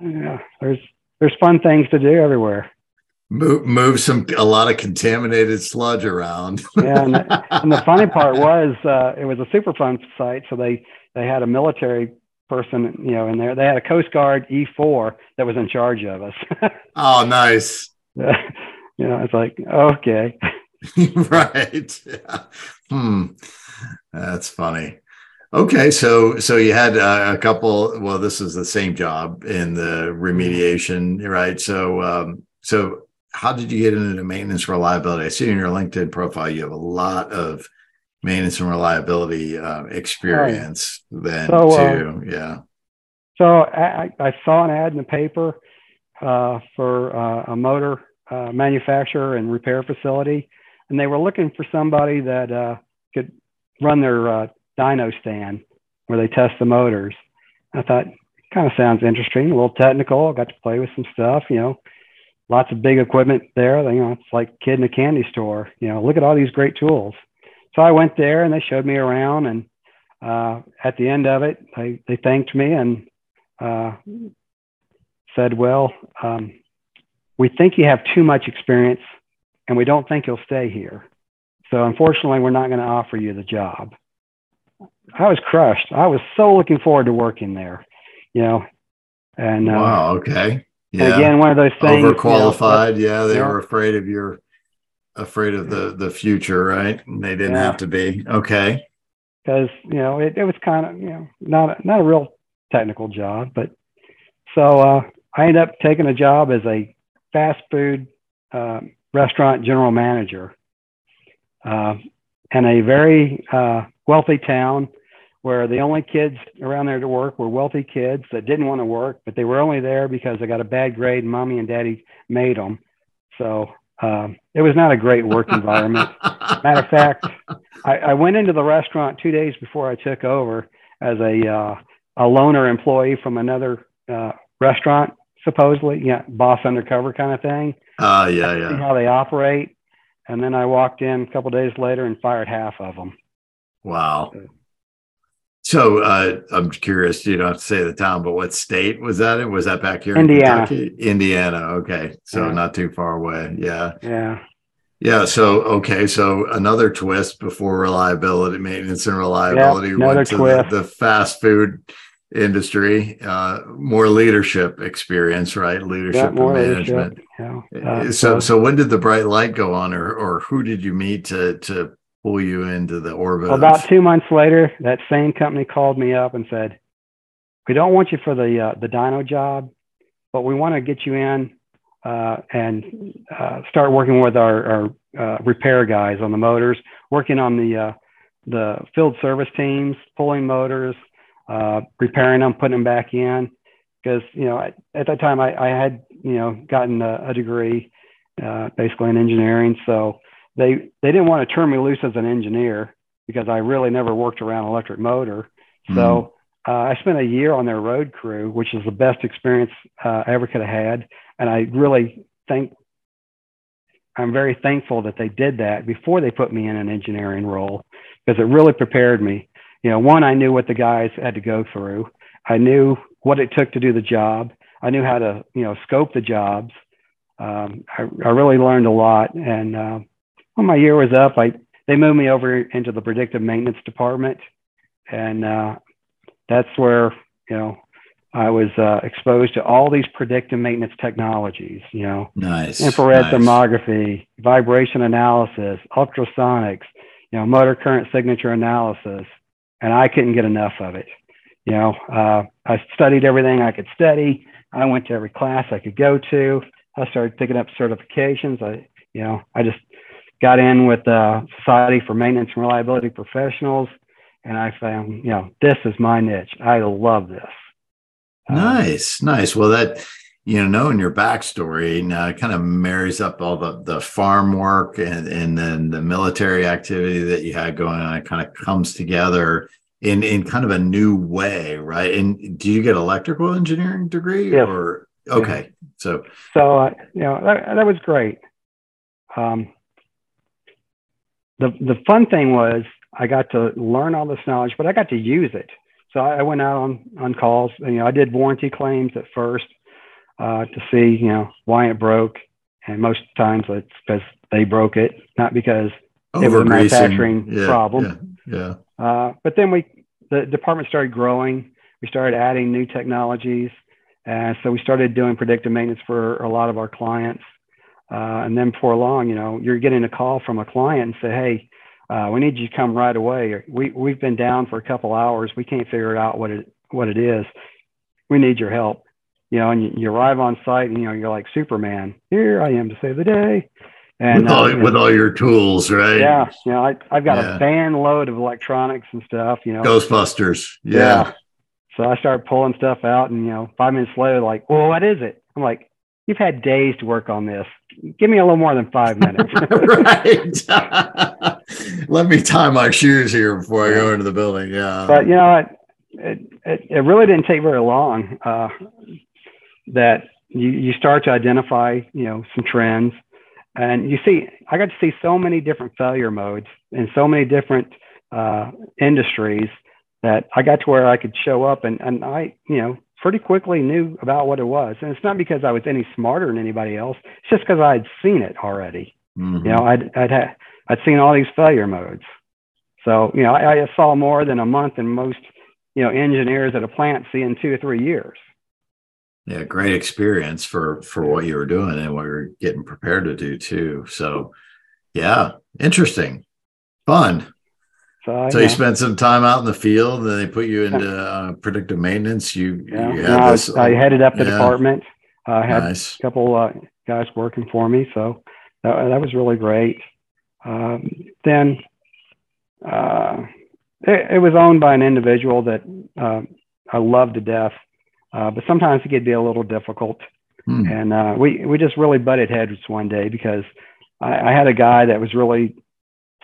Yeah, there's, there's fun things to do everywhere move, move some a lot of contaminated sludge around. [laughs] yeah, and the, and the, funny part was uh, it was a Superfund site, so they they had a military person, you know, in there. They had a Coast Guard E4 that was in charge of us. [laughs] oh, nice. [laughs] you know, it's like okay. [laughs] right. Yeah. [laughs] Hmm. That's funny. Okay, so so you had uh, a couple. Well, this is the same job in the remediation, right? So um, so how did you get into maintenance reliability? I see in your LinkedIn profile you have a lot of maintenance and reliability uh, experience. Right. Then so, uh, too, uh, yeah. So I, I, saw an ad in the paper uh, for uh, a motor uh, manufacturer and repair facility, and they were looking for somebody that could run their dyno stand where they test the motors. I thought, kind of sounds interesting, a little technical. I got to play with some stuff, you know lots of big equipment there. You know, it's like kid in a candy store. You know, look at all these great tools. So I went there and they showed me around, and uh, at the end of it, they they thanked me and uh, said, "Well, um, we think you have too much experience, and we don't think you'll stay here. So unfortunately, we're not going to offer you the job." I was crushed. I was so looking forward to working there, you know. And uh, wow, okay yeah. Again, one of those things. Overqualified. You know, yeah, they yeah. were afraid of your, afraid of the the future, right? And they didn't yeah. have to be. Okay. Because you know it, it was kind of you know not a, not a real technical job, but so uh, I ended up taking a job as a fast food uh, restaurant general manager uh, in a very uh, wealthy town where the only kids around there to work were wealthy kids that didn't want to work, but they were only there because they got a bad grade and mommy and daddy made them. So um, it was not a great work environment. [laughs] Matter of fact, I, I, went into the restaurant two days before I took over as a uh, a loaner employee from another uh, restaurant, supposedly, yeah, boss undercover kind of thing. Uh, yeah, yeah. How they operate, and then I walked in a couple days later and fired half of them. Wow. So, so uh, I'm curious. You don't have to say the town, but what state was that in? Was that back here Indiana. in Indiana. Okay, so yeah. not too far away. Yeah. Yeah. Yeah. So okay. So another twist before reliability, maintenance, and reliability yep, went to the, the, fast food industry. Uh, more leadership experience, right? Leadership yeah, and management. Leadership. Yeah. Uh, so so when did the bright light go on, or or who did you meet to to pull you into the orbit? About two months later, that same company called me up and said, "We don't want you for the uh, the dyno job, but we want to get you in uh, and uh, start working with our, our uh, repair guys on the motors, working on the uh, the field service teams, pulling motors, uh, repairing them, putting them back in. Because you know, at, at that time, I, I, had you know gotten a, a degree, uh, basically in engineering, so they they didn't want to turn me loose as an engineer because I really never worked around electric motor. So mm uh, I spent a year on their road crew, which is the best experience uh, I ever could have had. And I really think I'm very thankful that they did that before they put me in an engineering role because it really prepared me. You know, one, I knew what the guys had to go through. I knew what it took to do the job. I knew how to, you know, scope the jobs. Um, I, I really learned a lot. And uh, when my year was up, I they moved me over into the predictive maintenance department, and uh, that's where you know I was uh, exposed to all these predictive maintenance technologies. You know, nice infrared nice. thermography, vibration analysis, ultrasonics, you know, motor current signature analysis, and I couldn't get enough of it. You know, uh, I studied everything I could study. I went to every class I could go to. I started picking up certifications. I, you know, I just got in with the Society for Maintenance and Reliability Professionals and I found, you know, this is my niche. I love this. Um, nice, um, nice. Well, that you know, knowing your backstory now kind of marries up all the the farm work and and then the military activity that you had going on. It kind of comes together in in kind of a new way, right? And do you get electrical engineering degree yes. or okay? Yeah. So so uh, you know that, that was great. Um, the the fun thing was I got to learn all this knowledge, but I got to use it. So I went out on, on calls. And, you know, I did warranty claims at first uh, to see, you know, why it broke. And most times it's because they broke it, not because it was a manufacturing yeah, problem. Yeah. yeah. Uh, but then we, the department started growing. We started adding new technologies. And so we started doing predictive maintenance for a lot of our clients. Uh, and then before long, you know, you're getting a call from a client and say, hey, uh, we need you to come right away. We, we've been down for a couple hours. We can't figure out what it, what it is. We need your help. You know, and you, you arrive on site and, you know, you're like Superman. Here I am to save the day. And with all, uh, with all your tools, right? Yeah. You know, I, I've got yeah. a van load of electronics and stuff, you know. Ghostbusters. Yeah. yeah. So I start pulling stuff out and, you know, five minutes later, like, well, what is it? I'm like, you've had days to work on this. Give me a little more than five minutes. [laughs] right. [laughs] Let me tie my shoes here before I go into the building. Yeah. But you know, it, it, it really didn't take very long uh, that you, you start to identify, you know, some trends. And you see, I got to see so many different failure modes in so many different uh, industries that I got to where I could show up and, and I, you know, pretty quickly knew about what it was. And it's not because I was any smarter than anybody else. It's just because I'd seen it already. Mm-hmm. You know, I'd, I'd, ha- I'd seen all these failure modes. So, you know, I, I saw more than a month than most, you know, engineers at a plant see in two or three years. Yeah, great experience for for what you were doing and what you're getting prepared to do too. So, yeah, interesting, fun. So, so you spent some time out in the field, and they put you into uh, predictive maintenance. You, yeah. you had this, I, I, headed up the yeah. department. I had nice. a couple uh, guys working for me, so that, that was really great. Um, then uh, it, it, was owned by an individual that uh, I loved to death, uh, but sometimes it could be a little difficult. Hmm. And uh, we we just really butted heads one day because I, I had a guy that was really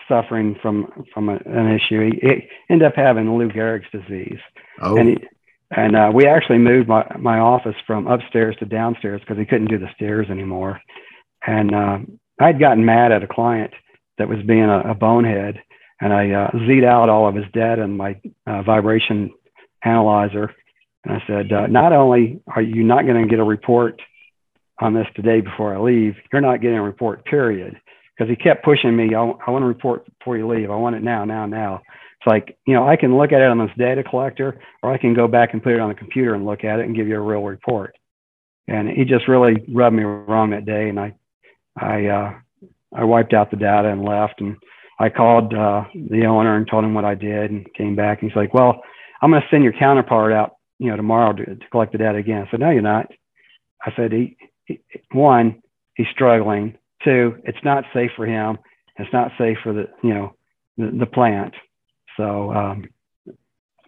suffering from from a, an issue. He, he, ended up having Lou Gehrig's disease, oh. and he, and uh, we actually moved my my office from upstairs to downstairs because he couldn't do the stairs anymore. And uh, I'd gotten mad at a client that was being a, a bonehead, and I uh, z'd out all of his data in my uh, vibration analyzer. And I said, uh, not only are you not going to get a report on this today before I leave, you're not getting a report, period because he kept pushing me. I, I want to report before you leave. I want it now, now, now. It's like, you know, I can look at it on this data collector, or I can go back and put it on the computer and look at it and give you a real report. And he just really rubbed me wrong that day, and I, I, uh, I wiped out the data and left. And I called uh, the owner and told him what I did, and came back. And he's like, "Well, I'm going to send your counterpart out, you know, tomorrow to, to collect the data again." Said, "No, you're not." I said, he, he, "One, he's struggling. Two, it's not safe for him. It's not safe for the, you know, the, the plant." So, um,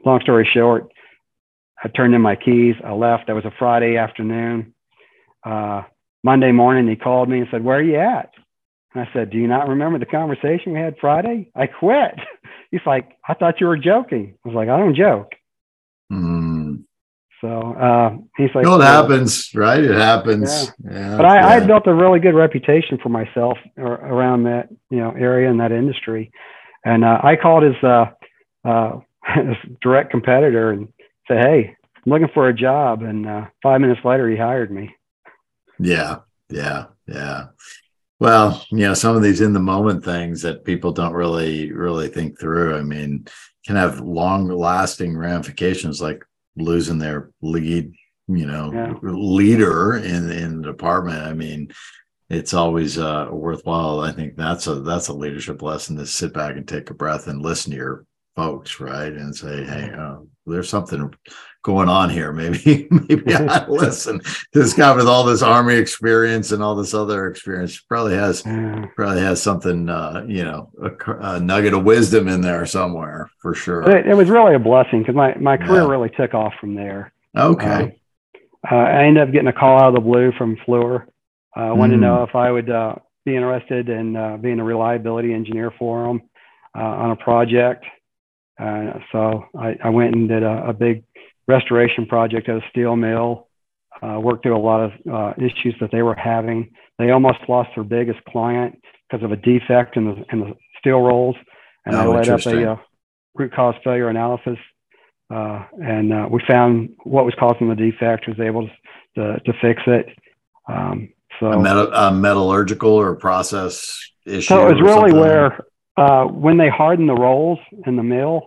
long story short, I turned in my keys. I left. That was a Friday afternoon. Uh, Monday morning, he called me and said, "Where are you at?" I said, "Do you not remember the conversation we had Friday? I quit." [laughs] He's like, "I thought you were joking." I was like, "I don't joke." So uh, he's like, "No, it happens, right? It happens." Yeah. yeah but I, yeah. I had built a really good reputation for myself around that you know area in that industry, and uh, I called his uh, uh, [laughs] his direct competitor and said, "Hey, I'm looking for a job." And uh, five minutes later, he hired me. Yeah, yeah, yeah. Well, you know, some of these in the moment things that people don't really really think through. I mean, can have long lasting ramifications like losing their lead, you know, yeah. leader in in the department. I mean, it's always uh, worthwhile. I think that's a that's a leadership lesson to sit back and take a breath and listen to your folks, right? And say, hey, uh, there's something going on here. Maybe, [laughs] maybe I [laughs] listen. This guy with all this army experience and all this other experience probably has probably has something, uh, you know, a, a, nugget of wisdom in there somewhere for sure. It, it was really a blessing because my my career yeah. really took off from there. Okay. Uh, I ended up getting a call out of the blue from Fluor. Uh, wanted mm. to know if I would uh, be interested in uh, being a reliability engineer for them uh, on a project. Uh, so I, I, went and did a, a, big restoration project at a steel mill. Uh, worked through a lot of uh, issues that they were having. They almost lost their biggest client because of a defect in the in the steel rolls, and oh, I led up a uh, root cause failure analysis. Uh, and uh, we found what was causing the defect. Was able to to, fix it. Um, so a, meta, a metallurgical or process issue. So it was really something. where uh, when they hardened the rolls in the mill,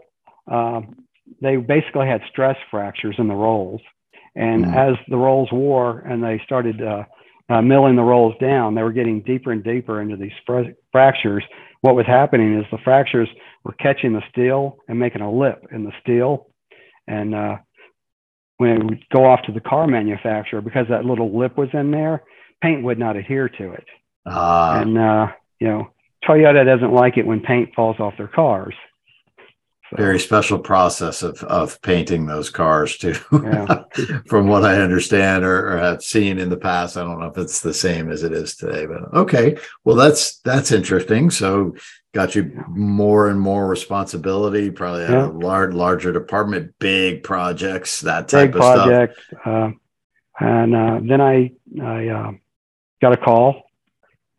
uh, they basically had stress fractures in the rolls. And mm. as the rolls wore and they started uh, uh, milling the rolls down, they were getting deeper and deeper into these fra- fractures. What was happening is the fractures were catching the steel and making a lip in the steel. And uh, when it would go off to the car manufacturer, because that little lip was in there, paint would not adhere to it. Ah. And, uh, you know, Toyota doesn't like it when paint falls off their cars. So. Very special process of of painting those cars too, yeah. [laughs] from what I understand or, or, have seen in the past. I don't know if it's the same as it is today, but okay. Well, that's that's interesting. So, got you more and more responsibility. Probably yeah. a large larger department, big projects, that type big of project, stuff. Uh, and uh, then I I uh, got a call,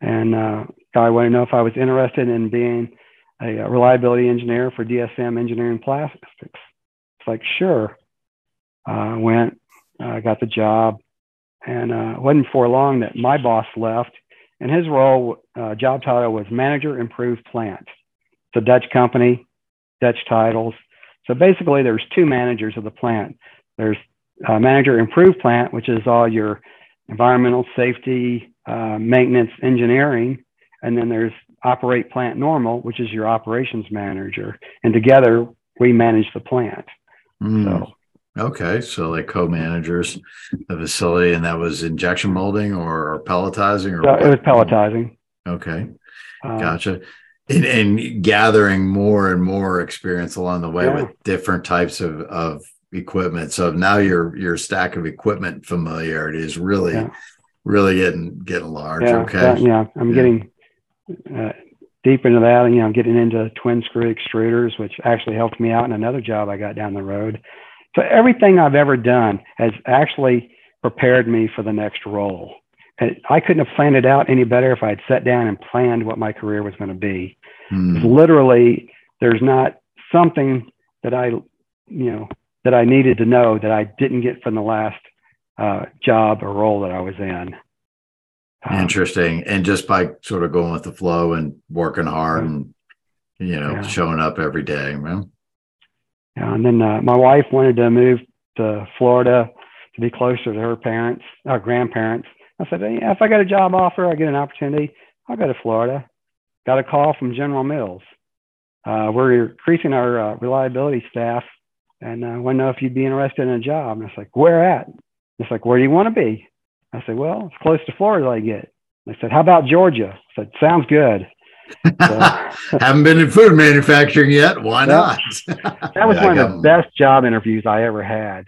and uh, guy wanted to know if I was interested in being a, reliability engineer for DSM Engineering Plastics. It's like, sure. I uh, went, uh, got the job, and uh, it wasn't for long that my boss left, and his role, uh, job title was Manager Improved Plant. It's a Dutch company, Dutch titles. So basically, there's two managers of the plant. There's uh, Manager Improved Plant, which is all your environmental safety, uh, maintenance, engineering, and then there's operate plant normal, which is your operations manager. And together we manage the plant. Mm. So Okay, so like co-managers the facility, and that was injection molding or, pelletizing, or it was pelletizing. Okay, um, gotcha. And, and, gathering more and more experience along the way yeah. with different types of, of equipment. So now your your stack of equipment familiarity is really yeah. really getting getting large. Yeah, okay, yeah, I'm getting uh, deep into that, and you know, getting into twin screw extruders, which actually helped me out in another job I got down the road. So everything I've ever done has actually prepared me for the next role. And I couldn't have planned it out any better if I had sat down and planned what my career was going to be. Mm. Literally, there's not something that I, you know, that I needed to know that I didn't get from the last uh, job or role that I was in. Um, Interesting. And just by sort of going with the flow and working hard Yeah. and, you know, Yeah. showing up every day, man. Yeah, and then uh, my wife wanted to move to Florida to be closer to her parents, our grandparents. I said, yeah, if I got a job offer, I get an opportunity, I'll go to Florida. Got a call from General Mills. Uh, we're increasing our uh, reliability staff and uh, want to know if you'd be interested in a job. And it's like, where at? It's like, where do you want to be? I said, well, it's close to Florida as I get. They said, how about Georgia? I said, sounds good. [laughs] Haven't been in food manufacturing yet. Why not? [laughs] That was Yeah, one of the best job interviews I ever had.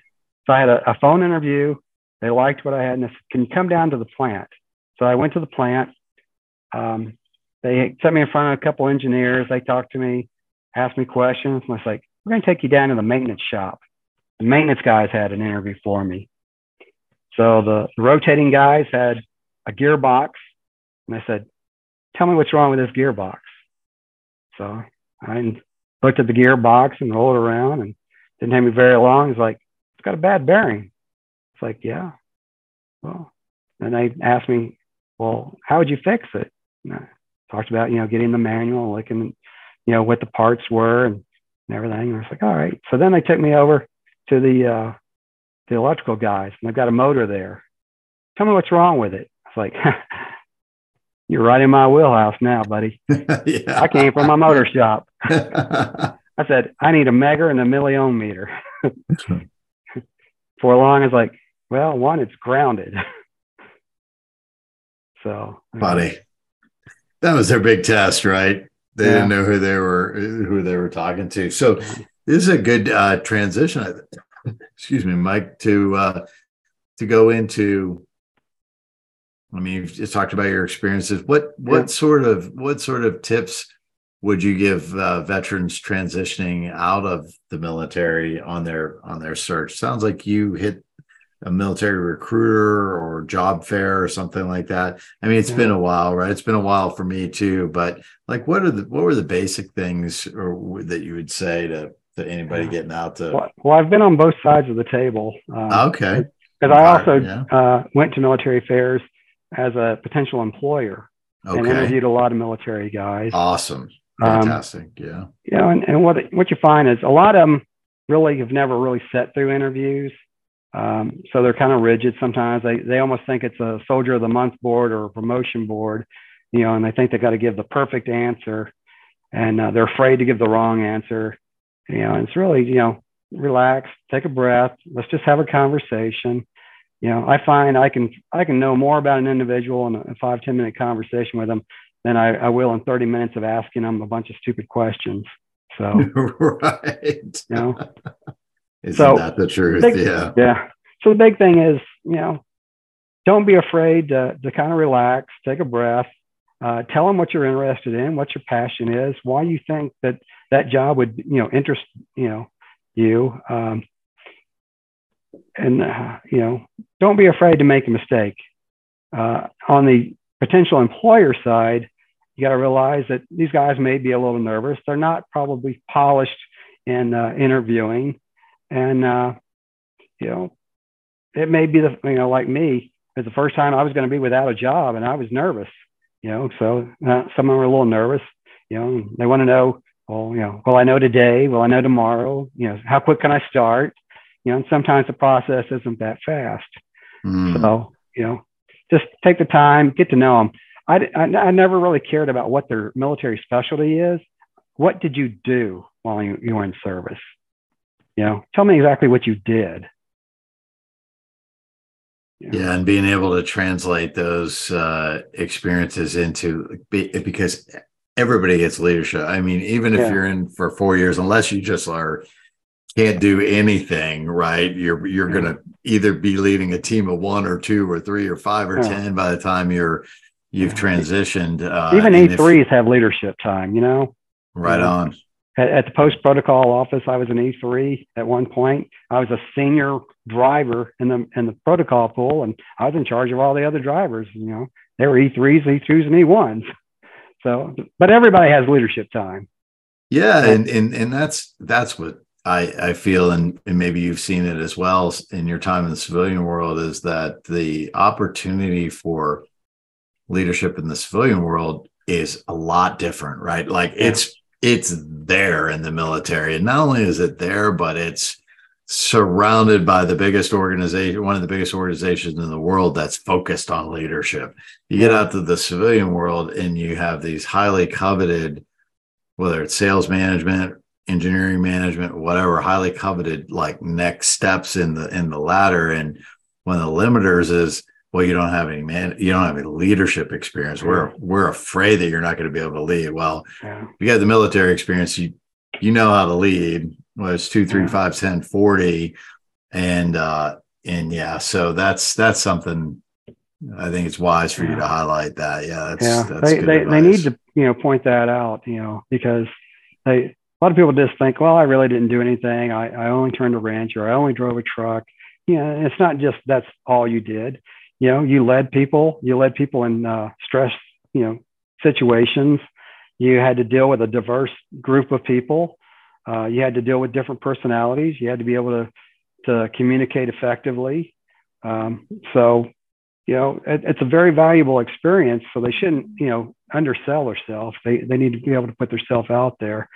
So I had a, a phone interview. They liked what I had and they said, can you come down to the plant? So I went to the plant. Um, they set me in front of a couple engineers. They talked to me, asked me questions. And I was like, we're going to take you down to the maintenance shop. The maintenance guys had an interview for me. So the, the rotating guys had a gearbox. And I said, tell me what's wrong with this gearbox. So I looked at the gearbox and rolled around and didn't take me very long. It's like, it's got a bad bearing. It's like, yeah. Well, then they asked me, well, how would you fix it? And I talked about, you know, getting the manual, looking, you know, what the parts were and, and everything. And I was like, all right. So then they took me over to the, uh, the electrical guys and they've got a motor there. Tell me what's wrong with it. It's like, [laughs] you're right in my wheelhouse now, buddy. [laughs] yeah. I came from a motor shop. [laughs] I said, I need a megger and a milliohm meter. For long, it's like, well, one, it's grounded. so, Buddy. That was their big test, right? They Yeah. didn't know who they were who they were talking to. So this is a good uh, transition. Excuse me, Mike, to uh, to go into. I mean, you've just talked about your experiences. What what Yeah. sort of what sort of tips would you give uh, veterans transitioning out of the military on their on their search? Sounds like you hit a military recruiter or job fair or something like that. I mean, it's Yeah. been a while, right? It's been a while for me too. But like, what are the what were the basic things or that you would say to to anybody Yeah. getting out to? well, well, I've been on both sides of the table. Uh, Okay, Because I also Yeah. uh, went to military fairs as a potential employer and interviewed a lot of military guys. awesome, Um, fantastic, yeah, you know, and, and what what you find is a lot of them really have never really sat through interviews. Um, so they're kind of rigid sometimes. They they almost think it's a soldier of the month board or a promotion board, you know, and they think they got to give the perfect answer, and uh, they're afraid to give the wrong answer. You know, it's really you know relax, take a breath, let's just have a conversation. You know, I find I can I can know more about an individual in a five ten minute conversation with them than I, I will in 30 minutes of asking them a bunch of stupid questions. So, [laughs] right. you know, Isn't So, that the truth? big- yeah, yeah. So the big thing is, you know, don't be afraid to, to kind of relax, take a breath, uh, tell them what you're interested in, what your passion is, why you think that that job would, you know, interest, you know, you. Um, and, uh, you know, don't be afraid to make a mistake. Uh, on the potential employer side, you got to realize that these guys may be a little nervous. They're not probably polished in uh, interviewing. And, uh, you know, it may be the, you know, like me, it's the first time I was going to be without a job and I was nervous, you know, so uh, some of them are a little nervous, you know, they want to know, well, you know, will I know today? Will I know tomorrow? You know, how quick can I start? You know, and sometimes the process isn't that fast. Mm. So, you know, just take the time, get to know them. I, I, I never really cared about what their military specialty is. What did you do while you, you were in service? You know, tell me exactly what you did. You know? Yeah, and being able to translate those uh, experiences into because everybody gets leadership. I mean, even if Yeah. you're in for four years, unless you just are can't do anything, right? You're you're Yeah. gonna either be leading a team of one or two or three or five or Yeah. ten by the time you're you've transitioned. Uh, Even if- E3s have leadership time, you know? right on. At, at the post protocol office, I was an E3 at one point. I was a senior driver in the in the protocol pool, and I was in charge of all the other drivers. You know, they were E3s, E2s, and E1s. So, but everybody has leadership time. Yeah, and and and that's that's what I I feel, and and maybe you've seen it as well in your time in the civilian world, is that the opportunity for leadership in the civilian world is a lot different, right? Like yeah. it's it's there in the military, and not only is it there, but it's surrounded by the biggest organization, one of the biggest organizations in the world that's focused on leadership. You get out to the civilian world, and you have these highly coveted, whether it's sales management engineering management whatever highly coveted like next steps in the in the ladder. And one of the limiters is well you don't have any man you don't have any leadership experience. We're we're afraid that you're not going to be able to lead. Well yeah. you got the military experience you you know how to lead well it's two three five ten forty and uh and yeah so that's that's something i think it's wise for you to highlight that yeah that's, yeah that's they they, they need to you know point that out you know because they a lot of people just think, well, I really didn't do anything. I, I only turned a wrench or I only drove a truck. You know, it's not just that's all you did. You know, you led people, you led people in uh, stress, you know, situations. You had to deal with a diverse group of people. Uh, you had to deal with different personalities. You had to be able to, to communicate effectively. Um, so, you know, it, it's a very valuable experience. So they shouldn't, you know, undersell themselves. They, they need to be able to put themselves out there.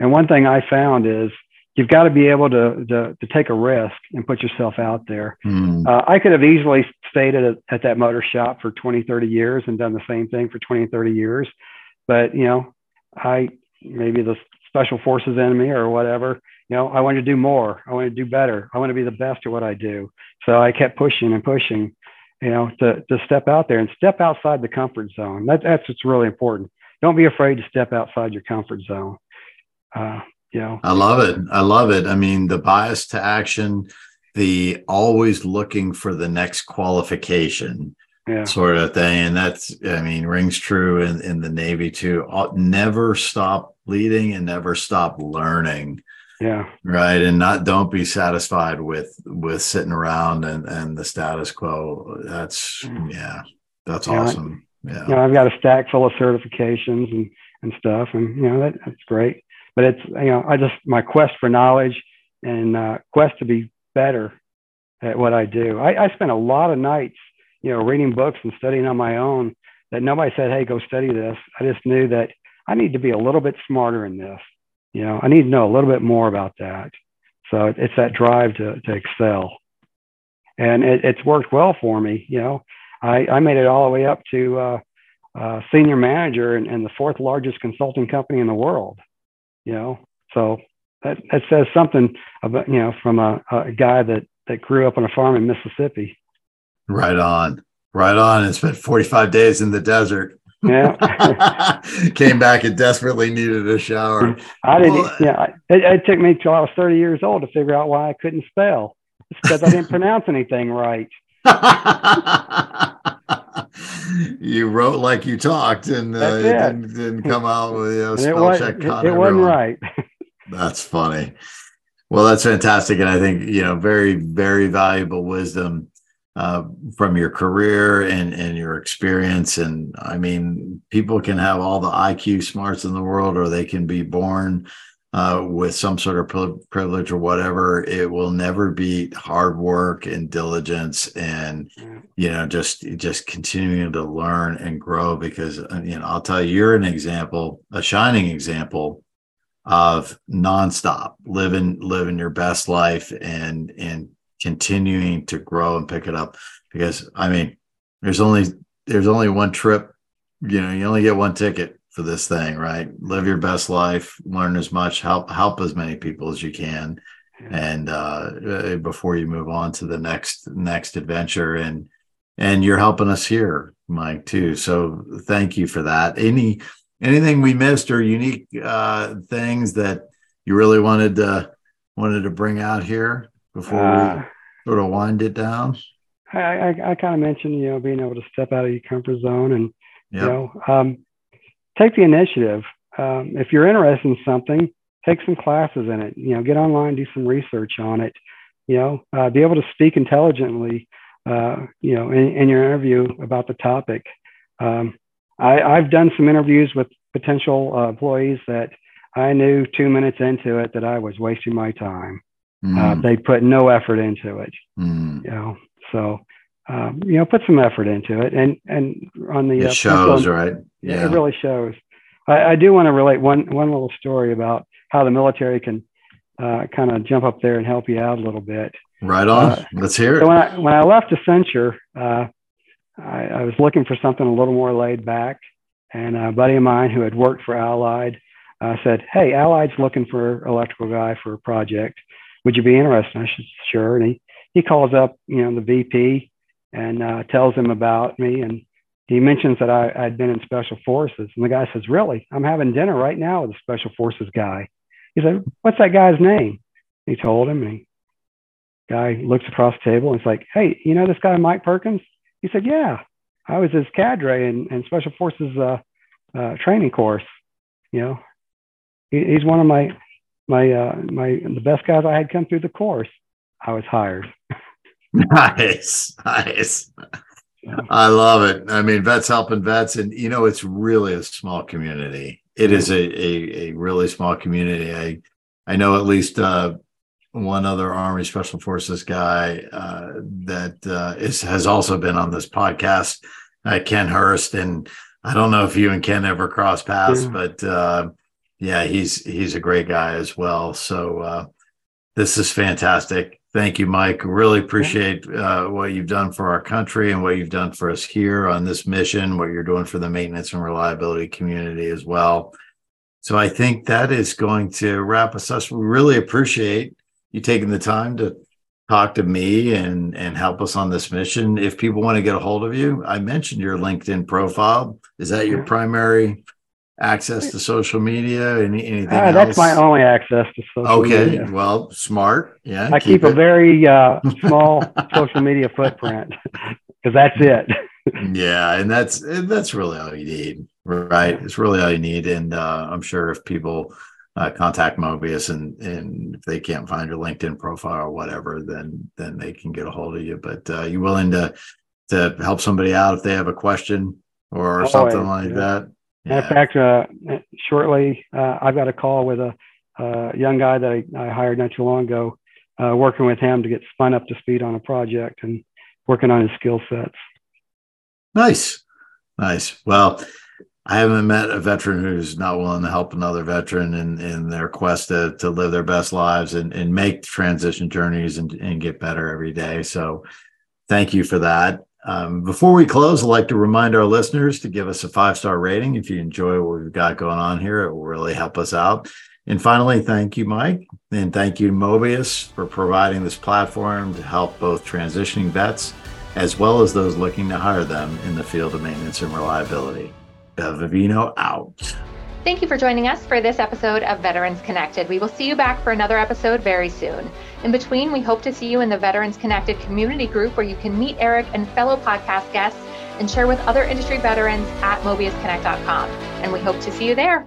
And one thing I found is you've got to be able to, to, to take a risk and put yourself out there. Mm. Uh, I could have easily stayed at, a, at that motor shop for 20, 30 years and done the same thing for 20, 30 years. But, you know, I maybe the special forces in me or whatever, you know, I want to do more. I want to do better. I want to be the best at what I do. So I kept pushing and pushing, you know, to, to step out there and step outside the comfort zone. That, that's what's really important. Don't be afraid to step outside your comfort zone uh, you know. I love it. I love it. I mean, the bias to action, the always looking for the next qualification. Yeah. sort of thing and that's i mean rings true in, in the navy too never stop leading and never stop learning yeah right and not don't be satisfied with with sitting around and and the status quo that's mm. yeah that's yeah, awesome yeah you know, i've got a stack full of certifications and and stuff and you know that, that's great but it's you know I just my quest for knowledge and uh, quest to be better at what I do. I, I spent a lot of nights you know reading books and studying on my own that nobody said hey go study this. I just knew that I need to be a little bit smarter in this. You know I need to know a little bit more about that. So it's that drive to to excel, and it, it's worked well for me. You know I I made it all the way up to. Uh, uh, senior manager and, and the fourth largest consulting company in the world you know. So that, that says something about, you know, from a, a guy that, that grew up on a farm in Mississippi. Right on. Right on. And spent 45 days in the desert. Yeah. [laughs] Came back and desperately needed a shower. I didn't, well, yeah. It, it, took me till I was 30 years old to figure out why I couldn't spell. It's because I didn't pronounce anything right. [laughs] you wrote like you talked, and uh, it didn't, didn't, come out with you know, spell it check. It, it wasn't right. [laughs] that's funny. Well, that's fantastic, and I think you know very very valuable wisdom uh, from your career and and your experience. And I mean, people can have all the IQ smarts in the world, or they can be born uh, with some sort of privilege or whatever, it will never beat hard work and diligence and you know just just continuing to learn and grow. Because uh, you know, I'll tell you, you're an example, a shining example of nonstop living living your best life and and continuing to grow and pick it up. Because I mean, there's only there's only one trip. You know, you only get one ticket for this thing, right? Live your best life, learn as much, help help as many people as you can, and uh, uh, before you move on to the next next adventure. And and you're helping us here, Mike, too. So thank you for that. Any anything we missed or unique uh, things that you really wanted to wanted to bring out here before uh, we sort of wind it down? I, I, I kind of mentioned, you know, being able to step out of your comfort zone and, yep. you know, um, take the initiative. Um, if you're interested in something, take some classes in it. You know, get online, do some research on it. You know, uh, be able to speak intelligently. Uh, you know, in, in, your interview about the topic. Um, I, have done some interviews with potential uh, employees that I knew two minutes into it that I was wasting my time. Mm. they put no effort into it. Mm. You know, so um, you know, put some effort into it. And and on the it uh, shows, right? Yeah, it really shows. I, I do want to relate one one little story about how the military can uh, kind of jump up there and help you out a little bit. Right on. Uh, Let's hear it. So when I when I left Accenture, uh, I, I, was looking for something a little more laid back, and a buddy of mine who had worked for Allied uh, said, "Hey, Allied's looking for electrical guy for a project. Would you be interested?" I said, "Sure." And he he calls up, you know, the VP and uh, tells him about me, and he mentions that I, I'd been in Special Forces, and the guy says, "Really? I'm having dinner right now with a Special Forces guy." He said, "What's that guy's name?" He told him, and he guy looks across the table and it's like, "Hey, you know this guy Mike Perkins?" He said, "Yeah, I was his cadre in, in Special Forces uh, uh, training course. You know, he, he's one of my my uh, my the best guys I had come through the course. I was hired." [laughs] nice, nice. I love it. I mean, vets helping vets, and you know, it's really a small community. It is a a, a really small community. I I know at least uh, one other Army Special Forces guy uh, that uh, is, has also been on this podcast, uh, Ken Hurst, and I don't know if you and Ken ever cross paths, yeah. but uh, yeah, he's he's a great guy as well. So uh, this is fantastic. Thank you, Mike. Really appreciate uh, what you've done for our country and what you've done for us here on this mission, what you're doing for the maintenance and reliability community as well. So I think that is going to wrap us up. We really appreciate you taking the time to talk to me and and help us on this mission. If people want to get a hold of you, I mentioned your LinkedIn profile. Is that your primary access to social media? Any anything? Uh, that's my only access to social okay, media. Okay, well, smart. Yeah, I keep, keep a very uh, small [laughs] social media footprint because that's it. yeah, and that's that's really all you need, right? It's really all you need, and uh, I'm sure if people. Uh, contact Mobius and and if they can't find your LinkedIn profile or whatever, then then they can get a hold of you. But uh, you willing to to help somebody out if they have a question or something like yeah. that? Yeah. In fact, uh, shortly, uh, I've got a call with a, young guy that I, I, hired not too long ago, uh, working with him to get spun up to speed on a project and working on his skill sets. Nice. Nice. Well, I haven't met a veteran who's not willing to help another veteran in, in their quest to, to live their best lives and, and make transition journeys and, and get better every day. So thank you for that. Um, before we close, I'd like to remind our listeners to give us a five star rating. If you enjoy what we've got going on here, it will really help us out. And finally, thank you, Mike. And thank you, Mobius, for providing this platform to help both transitioning vets as well as those looking to hire them in the field of maintenance and reliability. Bevevino out. Thank you for joining us for this episode of Veterans Connected. We will see you back for another episode very soon. In between, we hope to see you in the Veterans Connected community group where you can meet Eric and fellow podcast guests and share with other industry veterans at mobiusconnect.com. And we hope to see you there.